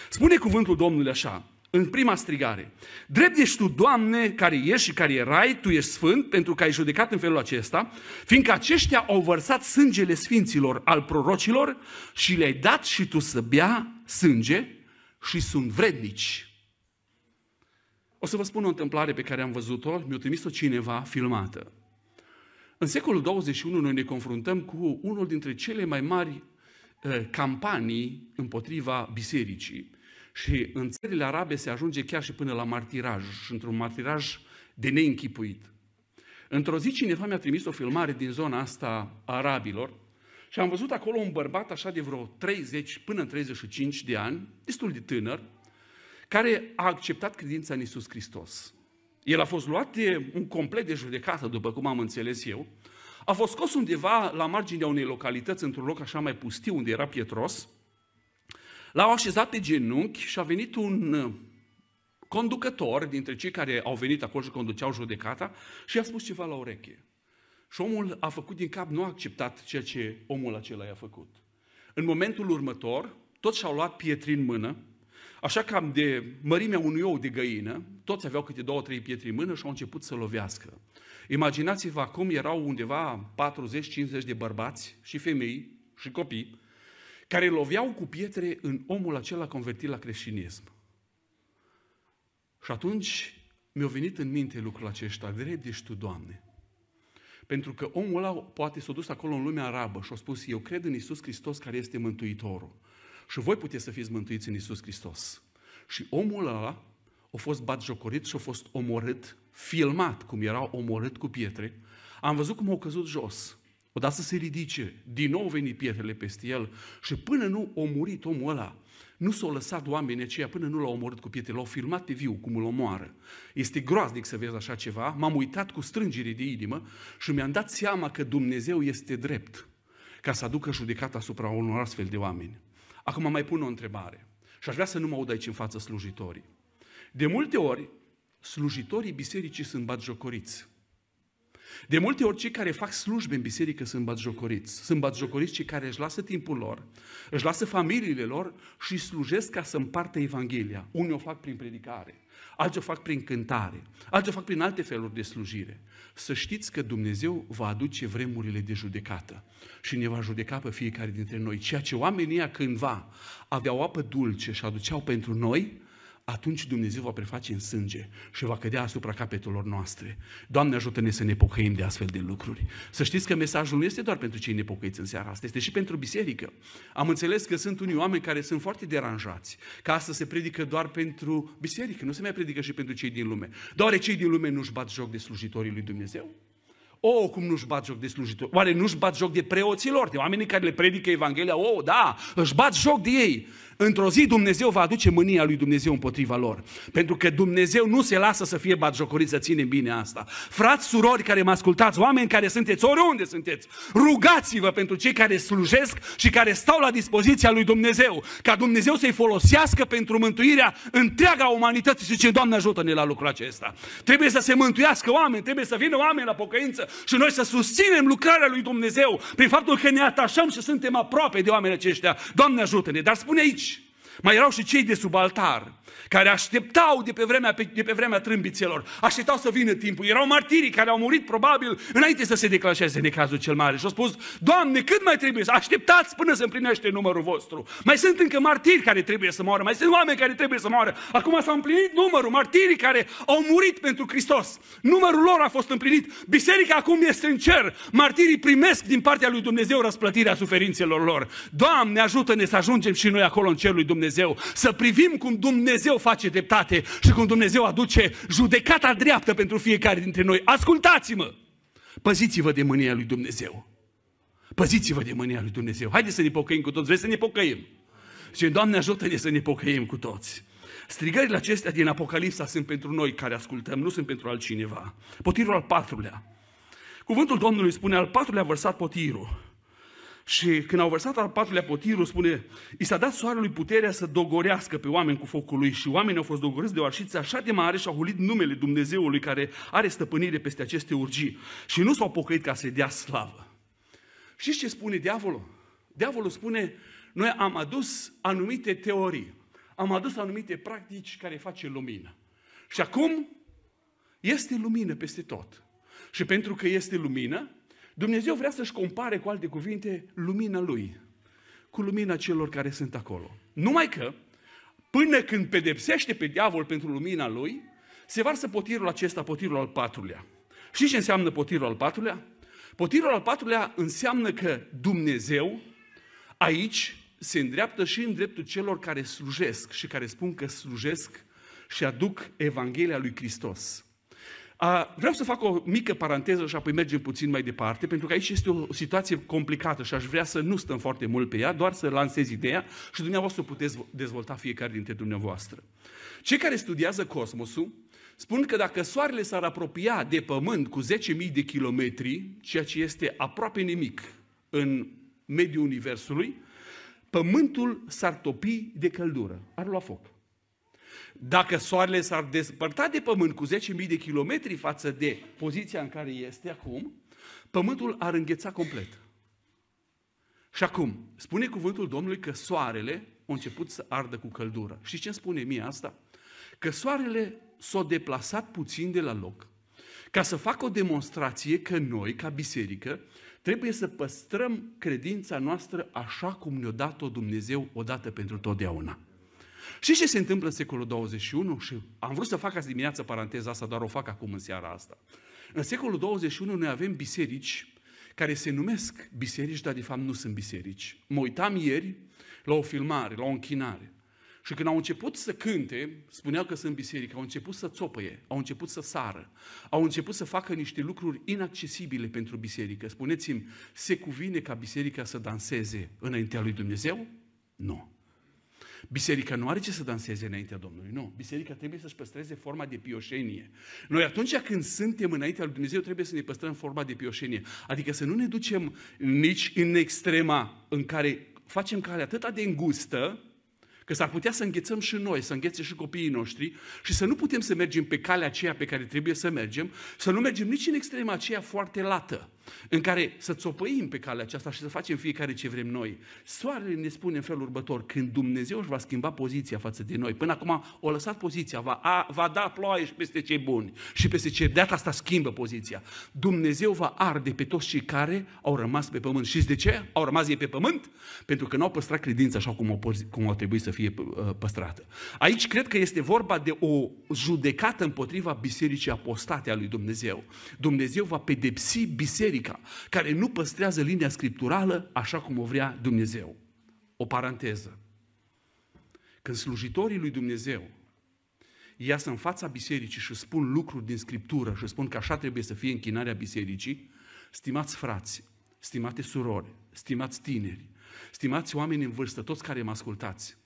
Spune cuvântul Domnului așa, în prima strigare. Drept ești tu, Doamne, care ești și care erai, tu ești sfânt, pentru că ai judecat în felul acesta, fiindcă aceștia au vărsat sângele sfinților al prorocilor și le-ai dat și tu să bea sânge și sunt vrednici. O să vă spun o întâmplare pe care am văzut-o, mi-a trimis-o cineva filmată. În secolul 21 noi ne confruntăm cu unul dintre cele mai mari uh, campanii împotriva bisericii. Și în țările arabe se ajunge chiar și până la martiraj, și într-un martiraj de neînchipuit. Într-o zi cineva mi-a trimis o filmare din zona asta a arabilor și am văzut acolo un bărbat așa de vreo 30 până în 35 de ani, destul de tânăr, care a acceptat credința în Isus Hristos. El a fost luat de un complet de judecată, după cum am înțeles eu, a fost scos undeva la marginea unei localități, într-un loc așa mai pustiu, unde era pietros, L-au așezat pe genunchi și a venit un uh, conducător dintre cei care au venit acolo și conduceau judecata și a spus ceva la ureche. Și omul a făcut din cap, nu a acceptat ceea ce omul acela i-a făcut. În momentul următor, toți și-au luat pietri în mână, așa cam de mărimea unui ou de găină, toți aveau câte două, trei pietri în mână și au început să lovească. Imaginați-vă acum erau undeva 40-50 de bărbați și femei și copii care loveau cu pietre în omul acela convertit la creștinism. Și atunci mi-a venit în minte lucrul acesta, drept ești Tu, Doamne. Pentru că omul ăla poate s-a dus acolo în lumea arabă și a spus, eu cred în Isus Hristos care este Mântuitorul. Și voi puteți să fiți mântuiți în Isus Hristos. Și omul ăla a fost batjocorit și a fost omorât, filmat cum era omorât cu pietre. Am văzut cum au căzut jos. Odată să se ridice, din nou veni pietrele peste el și până nu a murit omul ăla, nu s-au lăsat oamenii aceia până nu l-au omorât cu pietre, l-au filmat pe viu cum îl omoară. Este groaznic să vezi așa ceva, m-am uitat cu strângere de inimă și mi-am dat seama că Dumnezeu este drept ca să aducă judecata asupra unor astfel de oameni. Acum mai pun o întrebare și aș vrea să nu mă aud aici în față slujitorii. De multe ori, slujitorii bisericii sunt batjocoriți. De multe ori cei care fac slujbe în biserică sunt batjocoriți. Sunt batjocoriți cei care își lasă timpul lor, își lasă familiile lor și slujesc ca să împartă Evanghelia. Unii o fac prin predicare, alții o fac prin cântare, alții o fac prin alte feluri de slujire. Să știți că Dumnezeu va aduce vremurile de judecată și ne va judeca pe fiecare dintre noi. Ceea ce oamenii cândva aveau apă dulce și aduceau pentru noi, atunci Dumnezeu va preface în sânge și va cădea asupra capetelor noastre. Doamne, ajută-ne să ne pocăim de astfel de lucruri. Să știți că mesajul nu este doar pentru cei nepocăiți în seara asta, este și pentru biserică. Am înțeles că sunt unii oameni care sunt foarte deranjați, că asta se predică doar pentru biserică, nu se mai predică și pentru cei din lume. Doar cei din lume nu-și bat joc de slujitorii lui Dumnezeu? O, oh, cum nu-și bat joc de slujitori? Oare nu-și bat joc de preoților, de oamenii care le predică Evanghelia? O, oh, da, își bat joc de ei. Într-o zi Dumnezeu va aduce mânia lui Dumnezeu împotriva lor. Pentru că Dumnezeu nu se lasă să fie batjocorit, să ținem bine asta. Frați, surori care mă ascultați, oameni care sunteți, oriunde sunteți, rugați-vă pentru cei care slujesc și care stau la dispoziția lui Dumnezeu. Ca Dumnezeu să-i folosească pentru mântuirea întreaga umanității. Și ce Doamne ajută-ne la lucrul acesta. Trebuie să se mântuiască oameni, trebuie să vină oameni la pocăință și noi să susținem lucrarea lui Dumnezeu prin faptul că ne atașăm și suntem aproape de oamenii aceștia. Doamne ajută-ne! Dar spune aici, mai erau și cei de sub altar, care așteptau de pe vremea, de pe vremea trâmbițelor, așteptau să vină timpul. Erau martirii care au murit probabil înainte să se declanșeze necazul cel mare. Și au spus, Doamne, cât mai trebuie să așteptați până se împlinește numărul vostru? Mai sunt încă martiri care trebuie să moară, mai sunt oameni care trebuie să moară. Acum s-a împlinit numărul, martirii care au murit pentru Hristos. Numărul lor a fost împlinit. Biserica acum este în cer. Martirii primesc din partea lui Dumnezeu răsplătirea suferințelor lor. Doamne, ajută-ne să ajungem și noi acolo în cerul lui Dumnezeu, să privim cum Dumnezeu Dumnezeu face dreptate și cum Dumnezeu aduce judecata dreaptă pentru fiecare dintre noi. Ascultați-mă! Păziți-vă de mânia lui Dumnezeu. Păziți-vă de mânia lui Dumnezeu. Haideți să ne pocăim cu toți. Vreți să ne pocăim? Și Doamne ajută-ne să ne pocăim cu toți. Strigările acestea din Apocalipsa sunt pentru noi care ascultăm, nu sunt pentru altcineva. Potirul al patrulea. Cuvântul Domnului spune, al patrulea vărsat potirul. Și când au vărsat al patrulea potirul, spune, i s-a dat soarelui puterea să dogorească pe oameni cu focul lui și oamenii au fost dogoriți de o arșiță așa de mare și au hulit numele Dumnezeului care are stăpânire peste aceste urgii și nu s-au pocăit ca să-i dea slavă. Știți ce spune diavolul? Diavolul spune, noi am adus anumite teorii, am adus anumite practici care face lumină. Și acum este lumină peste tot. Și pentru că este lumină, Dumnezeu vrea să-și compare, cu alte cuvinte, lumina Lui cu lumina celor care sunt acolo. Numai că, până când pedepsește pe diavol pentru lumina Lui, se varsă potirul acesta, potirul al patrulea. Știți ce înseamnă potirul al patrulea? Potirul al patrulea înseamnă că Dumnezeu aici se îndreaptă și în dreptul celor care slujesc și care spun că slujesc și aduc Evanghelia lui Hristos. Vreau să fac o mică paranteză și apoi mergem puțin mai departe, pentru că aici este o situație complicată și aș vrea să nu stăm foarte mult pe ea, doar să lansez ideea și dumneavoastră puteți dezvolta fiecare dintre dumneavoastră. Cei care studiază cosmosul spun că dacă Soarele s-ar apropia de Pământ cu 10.000 de kilometri, ceea ce este aproape nimic în mediul Universului, Pământul s-ar topi de căldură, ar lua foc. Dacă soarele s-ar despărta de pământ cu 10.000 de kilometri față de poziția în care este acum, pământul ar îngheța complet. Și acum, spune cuvântul Domnului că soarele a început să ardă cu căldură. Și ce îmi spune mie asta? Că soarele s-a deplasat puțin de la loc ca să facă o demonstrație că noi, ca biserică, trebuie să păstrăm credința noastră așa cum ne-a dat-o Dumnezeu odată pentru totdeauna. Și ce se întâmplă în secolul 21? Și am vrut să fac azi dimineață paranteza asta, dar o fac acum în seara asta. În secolul 21 noi avem biserici care se numesc biserici, dar de fapt nu sunt biserici. Mă uitam ieri la o filmare, la o închinare. Și când au început să cânte, spuneau că sunt biserică, au început să țopăie, au început să sară, au început să facă niște lucruri inaccesibile pentru biserică. Spuneți-mi, se cuvine ca biserica să danseze înaintea lui Dumnezeu? Nu. Biserica nu are ce să danseze înaintea Domnului, nu. Biserica trebuie să-și păstreze forma de pioșenie. Noi atunci când suntem înaintea lui Dumnezeu trebuie să ne păstrăm forma de pioșenie. Adică să nu ne ducem nici în extrema în care facem calea atât de îngustă, Că s-ar putea să înghețăm și noi, să înghețe și copiii noștri și să nu putem să mergem pe calea aceea pe care trebuie să mergem, să nu mergem nici în extrema aceea foarte lată, în care să țopăim pe calea aceasta și să facem fiecare ce vrem noi. Soarele ne spune în felul următor, când Dumnezeu își va schimba poziția față de noi, până acum o lăsat poziția, va, a, va da ploaie și peste cei buni și peste cei, de asta schimbă poziția. Dumnezeu va arde pe toți cei care au rămas pe pământ. Și de ce au rămas ei pe pământ? Pentru că nu au păstrat credința așa cum au, cum au trebuit să fie uh, păstrată. Aici cred că este vorba de o judecată împotriva bisericii apostate a lui Dumnezeu. Dumnezeu va pedepsi biserica care nu păstrează linia scripturală așa cum o vrea Dumnezeu. O paranteză. Când slujitorii lui Dumnezeu iasă în fața bisericii și spun lucruri din Scriptură și spun că așa trebuie să fie închinarea bisericii, stimați frați, stimate surori, stimați tineri, stimați oameni în vârstă, toți care mă ascultați,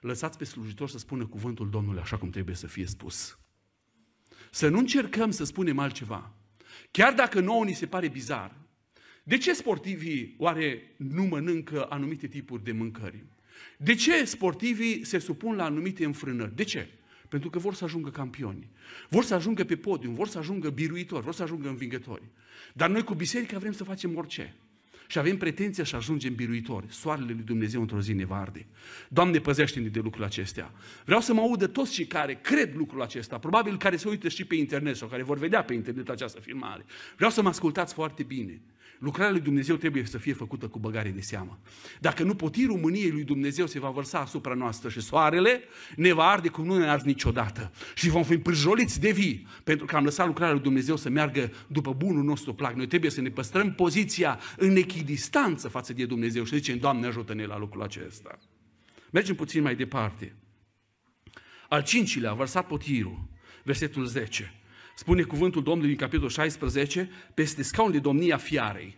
lăsați pe slujitor să spună cuvântul Domnului așa cum trebuie să fie spus. Să nu încercăm să spunem altceva. Chiar dacă nouă ni se pare bizar, de ce sportivii oare nu mănâncă anumite tipuri de mâncări? De ce sportivii se supun la anumite înfrânări? De ce? Pentru că vor să ajungă campioni. Vor să ajungă pe podium, vor să ajungă biruitori, vor să ajungă învingători. Dar noi cu biserica vrem să facem orice și avem pretenția să ajungem biruitori. Soarele lui Dumnezeu într-o zi ne va arde. Doamne, păzește-ne de lucrul acestea. Vreau să mă audă toți cei care cred lucrul acesta, probabil care se uită și pe internet sau care vor vedea pe internet această filmare. Vreau să mă ascultați foarte bine. Lucrarea lui Dumnezeu trebuie să fie făcută cu băgare de seamă. Dacă nu, potirul mâniei lui Dumnezeu se va vărsa asupra noastră și soarele ne va arde cum nu ne ars niciodată. Și vom fi pârjoliți de vii, pentru că am lăsat lucrarea lui Dumnezeu să meargă după bunul nostru plac. Noi trebuie să ne păstrăm poziția în echidistanță față de Dumnezeu și zicem, Doamne ajută-ne la lucrul acesta. Mergem puțin mai departe. Al cincilea, a vărsat potirul, versetul 10. Spune cuvântul Domnului în capitolul 16, peste scaun de domnia fiarei.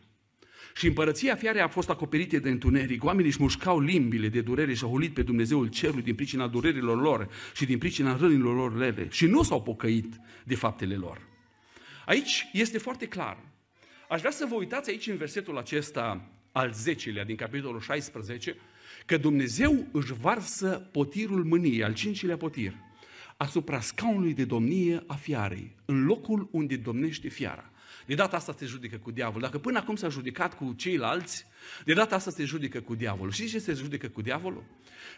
Și împărăția fiarei a fost acoperită de întuneric. Oamenii își mușcau limbile de durere și au hulit pe Dumnezeul cerului din pricina durerilor lor și din pricina rănilor lor lele. Și nu s-au pocăit de faptele lor. Aici este foarte clar. Aș vrea să vă uitați aici în versetul acesta al 10 din capitolul 16, că Dumnezeu își varsă potirul mâniei, al cincilea potir asupra scaunului de domnie a fiarei, în locul unde domnește fiara. De data asta se judecă cu diavolul. Dacă până acum s-a judecat cu ceilalți, de data asta se judecă cu diavolul. Și ce se judecă cu diavolul?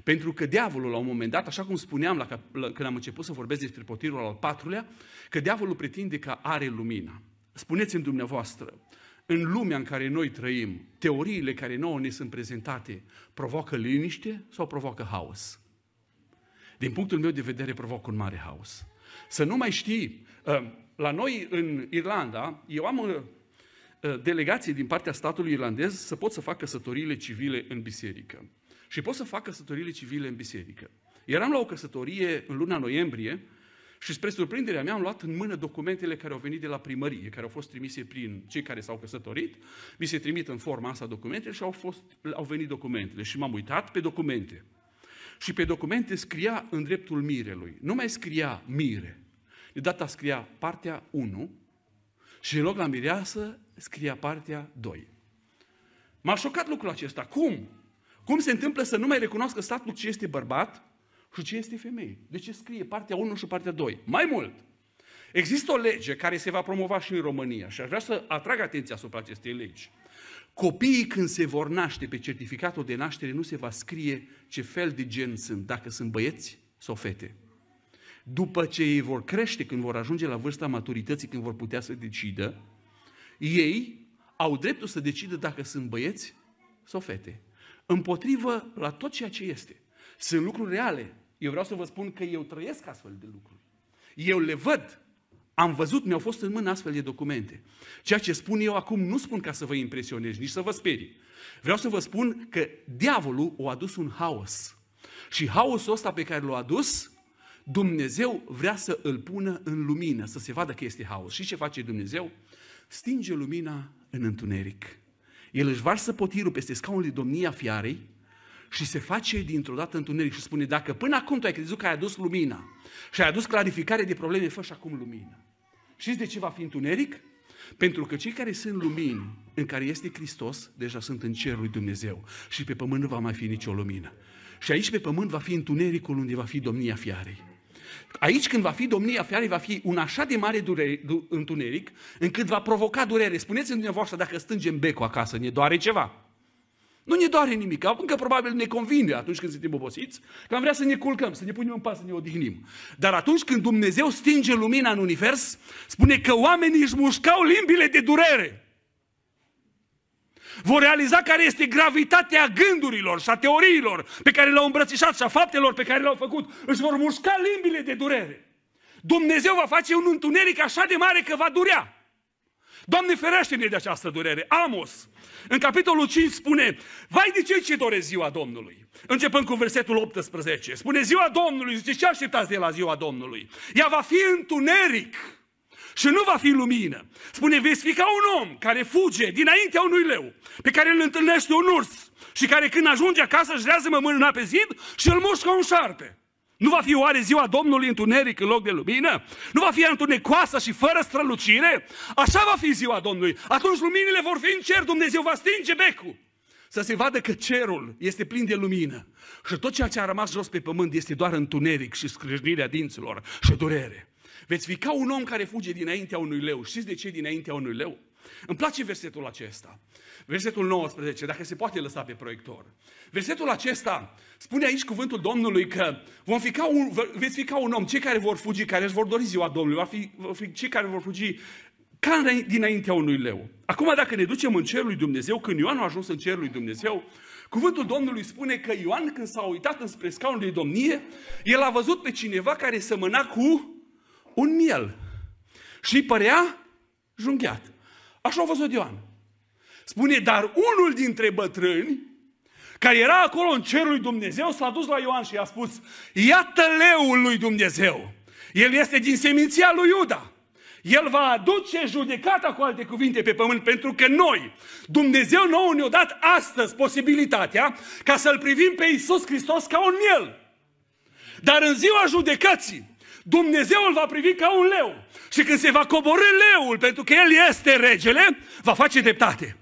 Pentru că diavolul, la un moment dat, așa cum spuneam la, la, când am început să vorbesc despre potirul al patrulea, că diavolul pretinde că are lumina. Spuneți-mi dumneavoastră, în lumea în care noi trăim, teoriile care nouă ne sunt prezentate provoacă liniște sau provoacă haos? Din punctul meu de vedere, provoacă un mare haos. Să nu mai știi, uh, la noi în Irlanda, eu am uh, uh, delegație din partea statului irlandez să pot să fac căsătoriile civile în biserică. Și pot să fac căsătoriile civile în biserică. Eram la o căsătorie în luna noiembrie și spre surprinderea mea am luat în mână documentele care au venit de la primărie, care au fost trimise prin cei care s-au căsătorit. Mi se trimit în forma asta documentele și au, fost, au venit documentele. Și m-am uitat pe documente. Și pe documente scria în dreptul mirelui. Nu mai scria mire. De data scria partea 1 și în loc la mireasă scria partea 2. M-a șocat lucrul acesta. Cum? Cum se întâmplă să nu mai recunoască statul ce este bărbat și ce este femeie? De ce scrie partea 1 și partea 2? Mai mult, există o lege care se va promova și în România și aș vrea să atrag atenția asupra acestei legi. Copiii când se vor naște pe certificatul de naștere nu se va scrie ce fel de gen sunt, dacă sunt băieți sau fete. După ce ei vor crește, când vor ajunge la vârsta maturității, când vor putea să decidă, ei au dreptul să decidă dacă sunt băieți sau fete. Împotrivă la tot ceea ce este. Sunt lucruri reale. Eu vreau să vă spun că eu trăiesc astfel de lucruri. Eu le văd. Am văzut, mi-au fost în mână astfel de documente. Ceea ce spun eu acum nu spun ca să vă impresionez, nici să vă sperii. Vreau să vă spun că diavolul a adus un haos. Și haosul ăsta pe care l-a adus, Dumnezeu vrea să îl pună în lumină, să se vadă că este haos. Și ce face Dumnezeu? Stinge lumina în întuneric. El își varsă potirul peste scaunul de domnia fiarei și se face dintr-o dată întuneric și spune, dacă până acum tu ai crezut că ai adus lumina și ai adus clarificare de probleme, fă și acum lumină. Știți de ce va fi întuneric? Pentru că cei care sunt lumini în care este Hristos, deja sunt în cerul lui Dumnezeu și pe pământ nu va mai fi nicio lumină. Și aici pe pământ va fi întunericul unde va fi domnia fiarei. Aici când va fi domnia fiarei, va fi un așa de mare durere, du, întuneric, încât va provoca durere. Spuneți-mi dumneavoastră dacă stângem becul acasă, ne doare ceva. Nu ne doare nimic, încă probabil ne convine atunci când suntem obosiți, că am vrea să ne culcăm, să ne punem în pas, să ne odihnim. Dar atunci când Dumnezeu stinge lumina în univers, spune că oamenii își mușcau limbile de durere. Vor realiza care este gravitatea gândurilor și a teoriilor pe care le-au îmbrățișat și a faptelor pe care le-au făcut. Își vor mușca limbile de durere. Dumnezeu va face un întuneric așa de mare că va durea. Doamne ferește-ne de această durere. Amos, în capitolul 5 spune, vai de ce ce doresc ziua Domnului? Începând cu versetul 18, spune ziua Domnului, zice ce așteptați de la ziua Domnului? Ea va fi întuneric și nu va fi lumină. Spune, veți fi ca un om care fuge dinaintea unui leu, pe care îl întâlnește un urs și care când ajunge acasă își rează mâna pe zid și îl mușcă un șarpe. Nu va fi oare ziua Domnului întuneric în loc de lumină? Nu va fi întunecoasă și fără strălucire? Așa va fi ziua Domnului. Atunci luminile vor fi în cer, Dumnezeu va stinge becul. Să se vadă că cerul este plin de lumină. Și tot ceea ce a rămas jos pe pământ este doar întuneric și scrâșnirea dinților și durere. Veți fi ca un om care fuge dinaintea unui leu. Știți de ce dinaintea unui leu? Îmi place versetul acesta. Versetul 19, dacă se poate lăsa pe proiector. Versetul acesta spune aici cuvântul Domnului că vom fi ca un, veți fi ca un om, cei care vor fugi, care își vor dori ziua Domnului, vor fi, vor fi cei care vor fugi ca dinaintea unui leu. Acum dacă ne ducem în cerul lui Dumnezeu, când Ioan a ajuns în cerul lui Dumnezeu, cuvântul Domnului spune că Ioan când s-a uitat înspre scaunul de domnie, el a văzut pe cineva care semăna cu un miel și părea junghiat. Așa a văzut Ioan. Spune, dar unul dintre bătrâni, care era acolo în cerul lui Dumnezeu, s-a dus la Ioan și i-a spus, iată leul lui Dumnezeu. El este din seminția lui Iuda. El va aduce judecata cu alte cuvinte pe pământ, pentru că noi, Dumnezeu nouă ne-a dat astăzi posibilitatea ca să-L privim pe Iisus Hristos ca un miel. Dar în ziua judecății, Dumnezeu îl va privi ca un leu. Și când se va coborâ leul, pentru că El este regele, va face dreptate.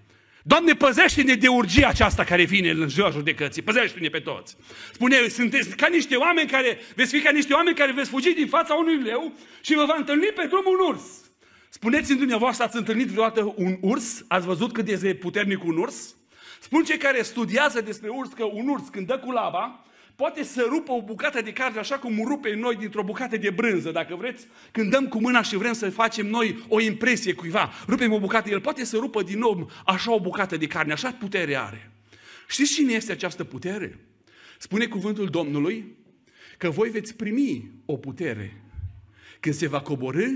Doamne, păzește-ne de urgia aceasta care vine în ziua judecății. Păzește-ne pe toți. Spune, sunteți ca niște oameni care, veți fi ca niște oameni care veți fugi din fața unui leu și vă va întâlni pe drum un urs. Spuneți-mi dumneavoastră, ați întâlnit vreodată un urs? Ați văzut cât de puternic un urs? Spun cei care studiază despre urs că un urs când dă cu laba, poate să rupă o bucată de carne așa cum rupe noi dintr-o bucată de brânză, dacă vreți, când dăm cu mâna și vrem să facem noi o impresie cuiva, rupem o bucată, el poate să rupă din nou așa o bucată de carne, așa putere are. Știți cine este această putere? Spune cuvântul Domnului că voi veți primi o putere când se va coborâ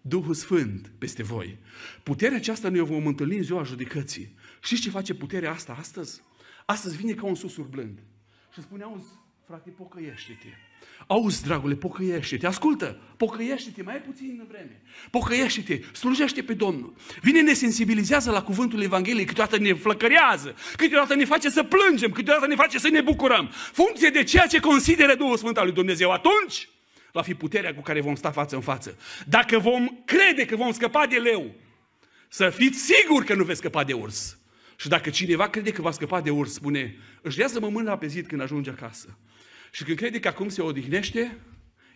Duhul Sfânt peste voi. Puterea aceasta noi o vom întâlni în ziua judecății. Știți ce face puterea asta astăzi? Astăzi vine ca un susur blând. Și spune, auzi, frate, pocăiește-te. Auzi, dragule, pocăiește-te, ascultă, pocăiește-te, mai ai puțin vreme. Pocăiește-te, slujește pe Domnul. Vine, ne sensibilizează la cuvântul Evangheliei, câteodată ne flăcărează, câteodată ne face să plângem, câteodată ne face să ne bucurăm. Funcție de ceea ce consideră Duhul Sfânt al lui Dumnezeu. Atunci va fi puterea cu care vom sta față în față. Dacă vom crede că vom scăpa de leu, să fiți siguri că nu veți scăpa de urs. Și dacă cineva crede că va scăpa de urs, spune, își lează mâna pe zid când ajunge acasă. Și când crede că acum se odihnește,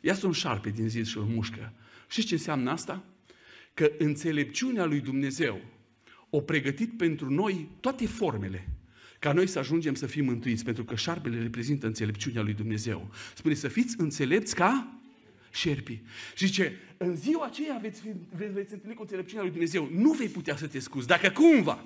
iasă un șarpe din zid și îl mușcă. Știți ce înseamnă asta? Că înțelepciunea lui Dumnezeu o pregătit pentru noi toate formele ca noi să ajungem să fim mântuiți, pentru că șarpele reprezintă înțelepciunea lui Dumnezeu. Spune să fiți înțelepți ca șerpii. Și zice, în ziua aceea veți, fi, veți, veți întâlni cu înțelepciunea lui Dumnezeu. Nu vei putea să te scuzi. Dacă cumva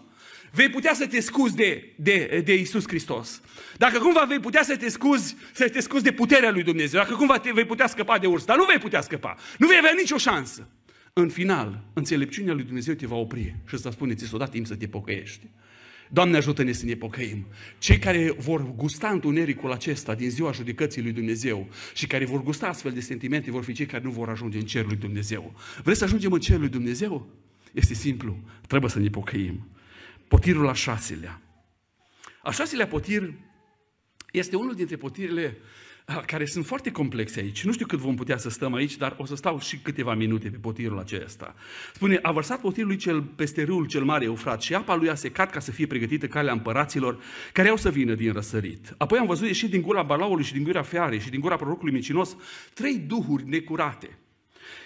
vei putea să te scuzi de, de, de Isus Hristos. Dacă cumva vei putea să te scuzi, să te scuzi de puterea lui Dumnezeu, dacă cumva te vei putea scăpa de urs, dar nu vei putea scăpa, nu vei avea nicio șansă. În final, înțelepciunea lui Dumnezeu te va opri și să spune, ți s-o dat timp să te pocăiești. Doamne ajută-ne să ne pocăim. Cei care vor gusta întunericul acesta din ziua judecății lui Dumnezeu și care vor gusta astfel de sentimente vor fi cei care nu vor ajunge în cerul lui Dumnezeu. Vreți să ajungem în cerul lui Dumnezeu? Este simplu, trebuie să ne pocăim. Potirul a șaselea. A șaselea potir este unul dintre potirile care sunt foarte complexe aici. Nu știu cât vom putea să stăm aici, dar o să stau și câteva minute pe potirul acesta. Spune, a vărsat potirul lui cel peste râul cel mare Eufrat și apa lui a secat ca să fie pregătită calea împăraților care au să vină din răsărit. Apoi am văzut ieșit din gura Balaului și din gura Fearei și din gura prorocului Micinos trei duhuri necurate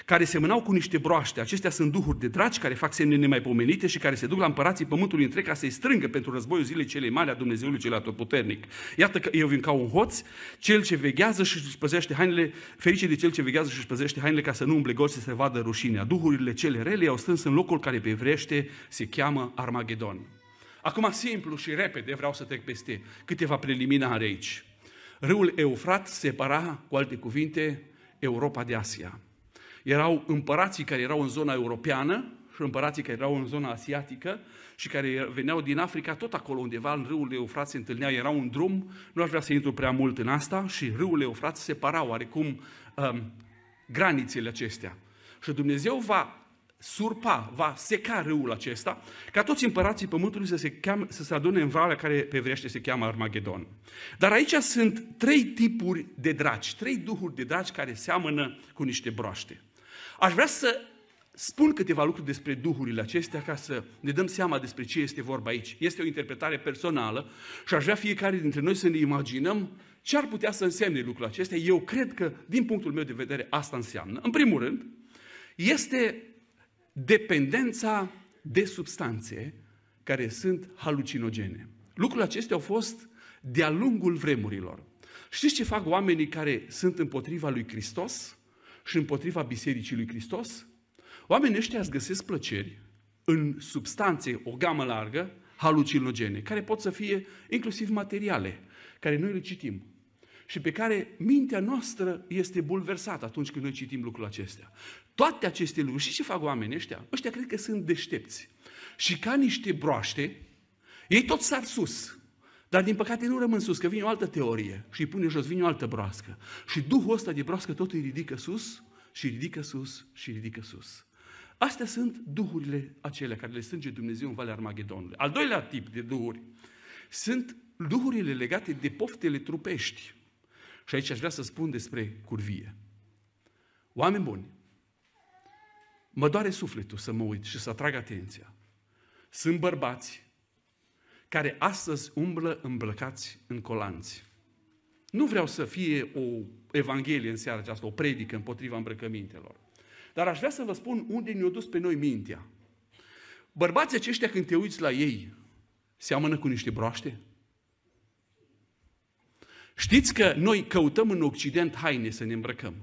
care semănau cu niște broaște. Acestea sunt duhuri de dragi care fac semne nemaipomenite și care se duc la împărații pământului întreg ca să-i strângă pentru războiul zilei cele mari a Dumnezeului cel atotputernic. Iată că eu vin ca un hoț, cel ce veghează și își păzește hainele, ferice de cel ce veghează și își păzește hainele ca să nu umble gol să se vadă rușinea. Duhurile cele rele au strâns în locul care pe evrește se cheamă Armagedon. Acum simplu și repede vreau să trec peste câteva preliminare aici. Râul Eufrat separa, cu alte cuvinte, Europa de Asia erau împărații care erau în zona europeană și împărații care erau în zona asiatică și care veneau din Africa, tot acolo undeva în râul Eufrat se întâlnea, era un drum, nu aș vrea să intru prea mult în asta, și râul Eufrat separa oarecum um, granițele acestea. Și Dumnezeu va surpa, va seca râul acesta, ca toți împărații pământului să se, cheam, să se adune în valea care pe vrește se cheamă Armagedon. Dar aici sunt trei tipuri de dragi, trei duhuri de dragi care seamănă cu niște broaște. Aș vrea să spun câteva lucruri despre duhurile acestea ca să ne dăm seama despre ce este vorba aici. Este o interpretare personală și aș vrea fiecare dintre noi să ne imaginăm ce ar putea să însemne lucrul acesta. Eu cred că, din punctul meu de vedere, asta înseamnă. În primul rând, este dependența de substanțe care sunt halucinogene. Lucrurile acestea au fost de-a lungul vremurilor. Știți ce fac oamenii care sunt împotriva lui Hristos și împotriva Bisericii lui Hristos? Oamenii ăștia îți găsesc plăceri în substanțe, o gamă largă, halucinogene, care pot să fie inclusiv materiale, care noi le citim și pe care mintea noastră este bulversată atunci când noi citim lucrurile acestea. Toate aceste lucruri, și ce fac oamenii ăștia? Ăștia cred că sunt deștepți. Și ca niște broaște, ei tot sar sus. Dar din păcate nu rămân sus, că vine o altă teorie și îi pune jos, vine o altă broască. Și Duhul ăsta de broască tot îi ridică sus și ridică sus și ridică sus. Astea sunt duhurile acelea care le strânge Dumnezeu în Valea Armagedonului. Al doilea tip de duhuri sunt duhurile legate de poftele trupești. Și aici aș vrea să spun despre curvie. Oameni buni, mă doare sufletul să mă uit și să atrag atenția. Sunt bărbați care astăzi umblă îmbrăcați în colanți. Nu vreau să fie o evanghelie în seara aceasta, o predică împotriva îmbrăcămintelor. Dar aș vrea să vă spun unde ne-a dus pe noi mintea. Bărbații aceștia, când te uiți la ei, seamănă cu niște broaște? Știți că noi căutăm în Occident haine să ne îmbrăcăm.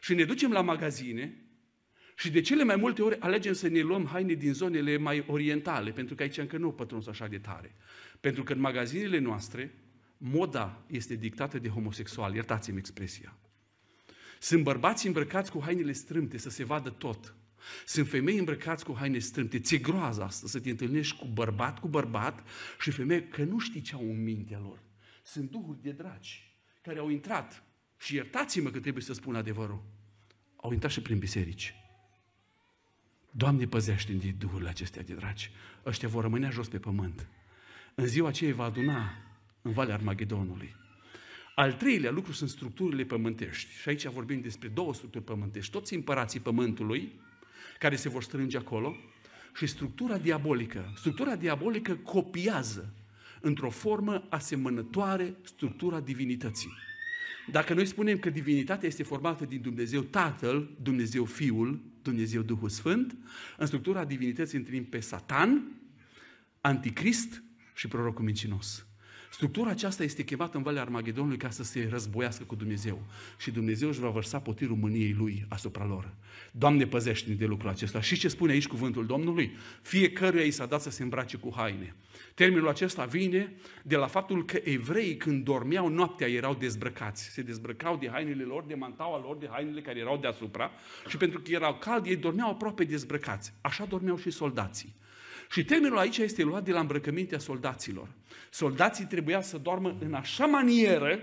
Și ne ducem la magazine și de cele mai multe ori alegem să ne luăm haine din zonele mai orientale, pentru că aici încă nu pătruns așa de tare. Pentru că în magazinele noastre, moda este dictată de homosexual, iertați-mi expresia. Sunt bărbați îmbrăcați cu hainele strâmte, să se vadă tot. Sunt femei îmbrăcați cu haine strâmte. Ți-e groază asta să te întâlnești cu bărbat cu bărbat și femei că nu știi ce au în mintea lor. Sunt duhuri de dragi care au intrat și iertați-mă că trebuie să spun adevărul. Au intrat și prin biserici. Doamne, păzește din duhurile acestea de dragi. Ăștia vor rămâne jos pe pământ. În ziua aceea va aduna în Valea Armagedonului. Al treilea lucru sunt structurile pământești. Și aici vorbim despre două structuri pământești. Toți împărații pământului, care se vor strânge acolo, și structura diabolică. Structura diabolică copiază într-o formă asemănătoare structura divinității. Dacă noi spunem că divinitatea este formată din Dumnezeu Tatăl, Dumnezeu Fiul, Dumnezeu Duhul Sfânt, în structura divinității întâlnim pe Satan, Anticrist și prorocul mincinos. Structura aceasta este chemată în Valea Armagedonului ca să se războiască cu Dumnezeu. Și Dumnezeu își va vărsa potirul mâniei Lui asupra lor. Doamne, păzește de lucrul acesta. Și ce spune aici cuvântul Domnului? Fiecăruia i s-a dat să se îmbrace cu haine. Termenul acesta vine de la faptul că evreii când dormeau noaptea erau dezbrăcați. Se dezbrăcau de hainele lor, de mantaua lor, de hainele care erau deasupra și pentru că erau caldi, ei dormeau aproape dezbrăcați. Așa dormeau și soldații. Și termenul aici este luat de la îmbrăcămintea soldaților. Soldații trebuia să doarmă în așa manieră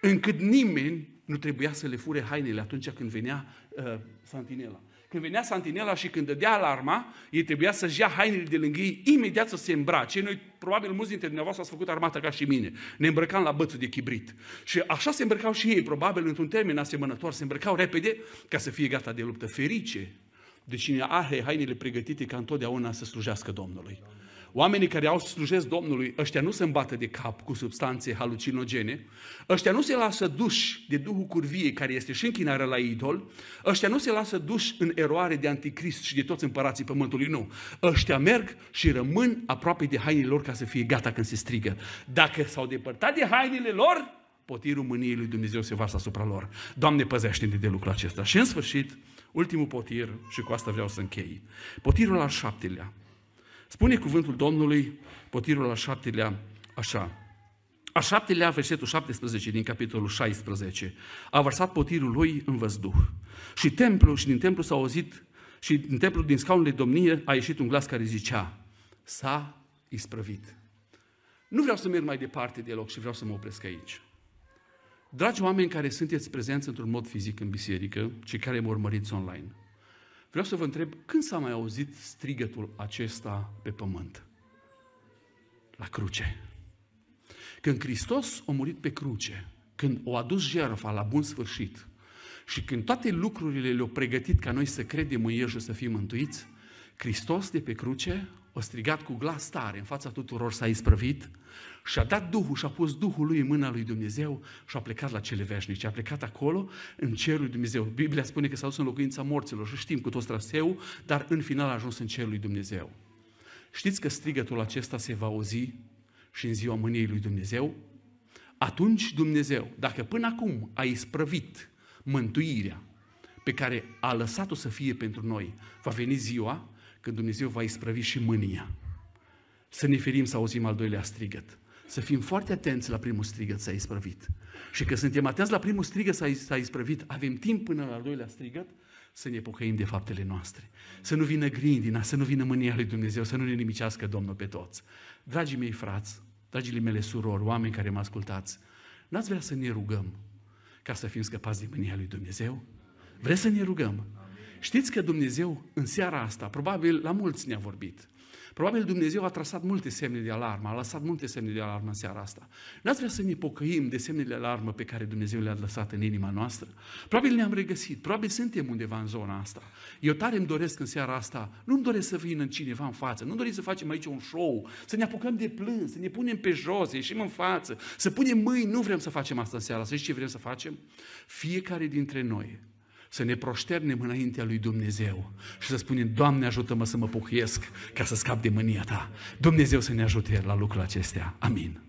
încât nimeni nu trebuia să le fure hainele atunci când venea uh, santinela. Când venea santinela și când dădea alarma, ei trebuia să-și ia hainele de lângă ei, imediat să se îmbrace. Noi, probabil, mulți dintre dumneavoastră ați făcut armata ca și mine. Ne îmbrăcam la bățul de chibrit. Și așa se îmbrăcau și ei, probabil, într-un termen asemănător. Se îmbrăcau repede ca să fie gata de luptă. Ferice de cine are hainele pregătite ca întotdeauna să slujească Domnului. Oamenii care au slujesc Domnului, ăștia nu se îmbată de cap cu substanțe halucinogene, ăștia nu se lasă duși de Duhul Curviei, care este și închinarea la idol, ăștia nu se lasă duși în eroare de anticrist și de toți împărații pământului, nu. Ăștia merg și rămân aproape de hainele lor ca să fie gata când se strigă. Dacă s-au depărtat de hainele lor, potirul mâniei lui Dumnezeu se varsă asupra lor. Doamne, păzește de lucrul acesta. Și în sfârșit, ultimul potir, și cu asta vreau să închei. Potirul al șaptelea. Spune cuvântul Domnului, potirul al șaptelea, așa. A șaptelea, versetul 17 din capitolul 16, a vărsat potirul lui în văzduh. Și templu, și din templu s-a auzit, și din templu, din scaunul de domnie, a ieșit un glas care zicea, s-a isprăvit. Nu vreau să merg mai departe de loc și vreau să mă opresc aici. Dragi oameni care sunteți prezenți într-un mod fizic în biserică, cei care mă urmăriți online, Vreau să vă întreb, când s-a mai auzit strigătul acesta pe pământ? La cruce. Când Hristos a murit pe cruce, când o adus jertfa la bun sfârșit și când toate lucrurile le-au pregătit ca noi să credem în El și să fim mântuiți, Hristos de pe cruce a strigat cu glas tare în fața tuturor, s-a isprăvit și a dat Duhul și a pus Duhul lui în mâna lui Dumnezeu și a plecat la cele veșnice. A plecat acolo, în cerul lui Dumnezeu. Biblia spune că s-a dus în locuința morților și știm cu tot traseu, dar în final a ajuns în cerul lui Dumnezeu. Știți că strigătul acesta se va auzi și în ziua mâniei lui Dumnezeu? Atunci Dumnezeu, dacă până acum a isprăvit mântuirea pe care a lăsat-o să fie pentru noi, va veni ziua când Dumnezeu va isprăvi și mânia. Să ne ferim să auzim al doilea strigăt. Să fim foarte atenți la primul strigăt s-a isprăvit. Și că suntem atenți la primul strigăt s-a isprăvit, avem timp până la al doilea strigăt să ne pocăim de faptele noastre. Să nu vină grindina, să nu vină mânia lui Dumnezeu, să nu ne nimicească Domnul pe toți. Dragii mei frați, dragile mele surori, oameni care mă ascultați, n-ați vrea să ne rugăm ca să fim scăpați de mânia lui Dumnezeu? Vreți să ne rugăm? Știți că Dumnezeu în seara asta, probabil la mulți ne-a vorbit, Probabil Dumnezeu a trasat multe semne de alarmă, a lăsat multe semne de alarmă în seara asta. N-ați vrea să ne pocăim de semnele de alarmă pe care Dumnezeu le-a lăsat în inima noastră? Probabil ne-am regăsit, probabil suntem undeva în zona asta. Eu tare îmi doresc în seara asta, nu-mi doresc să vină cineva în față, nu-mi doresc să facem aici un show, să ne apucăm de plâns, să ne punem pe jos, să ieșim în față, să punem mâini, nu vrem să facem asta în seara asta. Știți ce vrem să facem? Fiecare dintre noi să ne proșternem înaintea lui Dumnezeu și să spunem, Doamne ajută-mă să mă pocăiesc ca să scap de mânia Ta. Dumnezeu să ne ajute la lucrul acestea. Amin.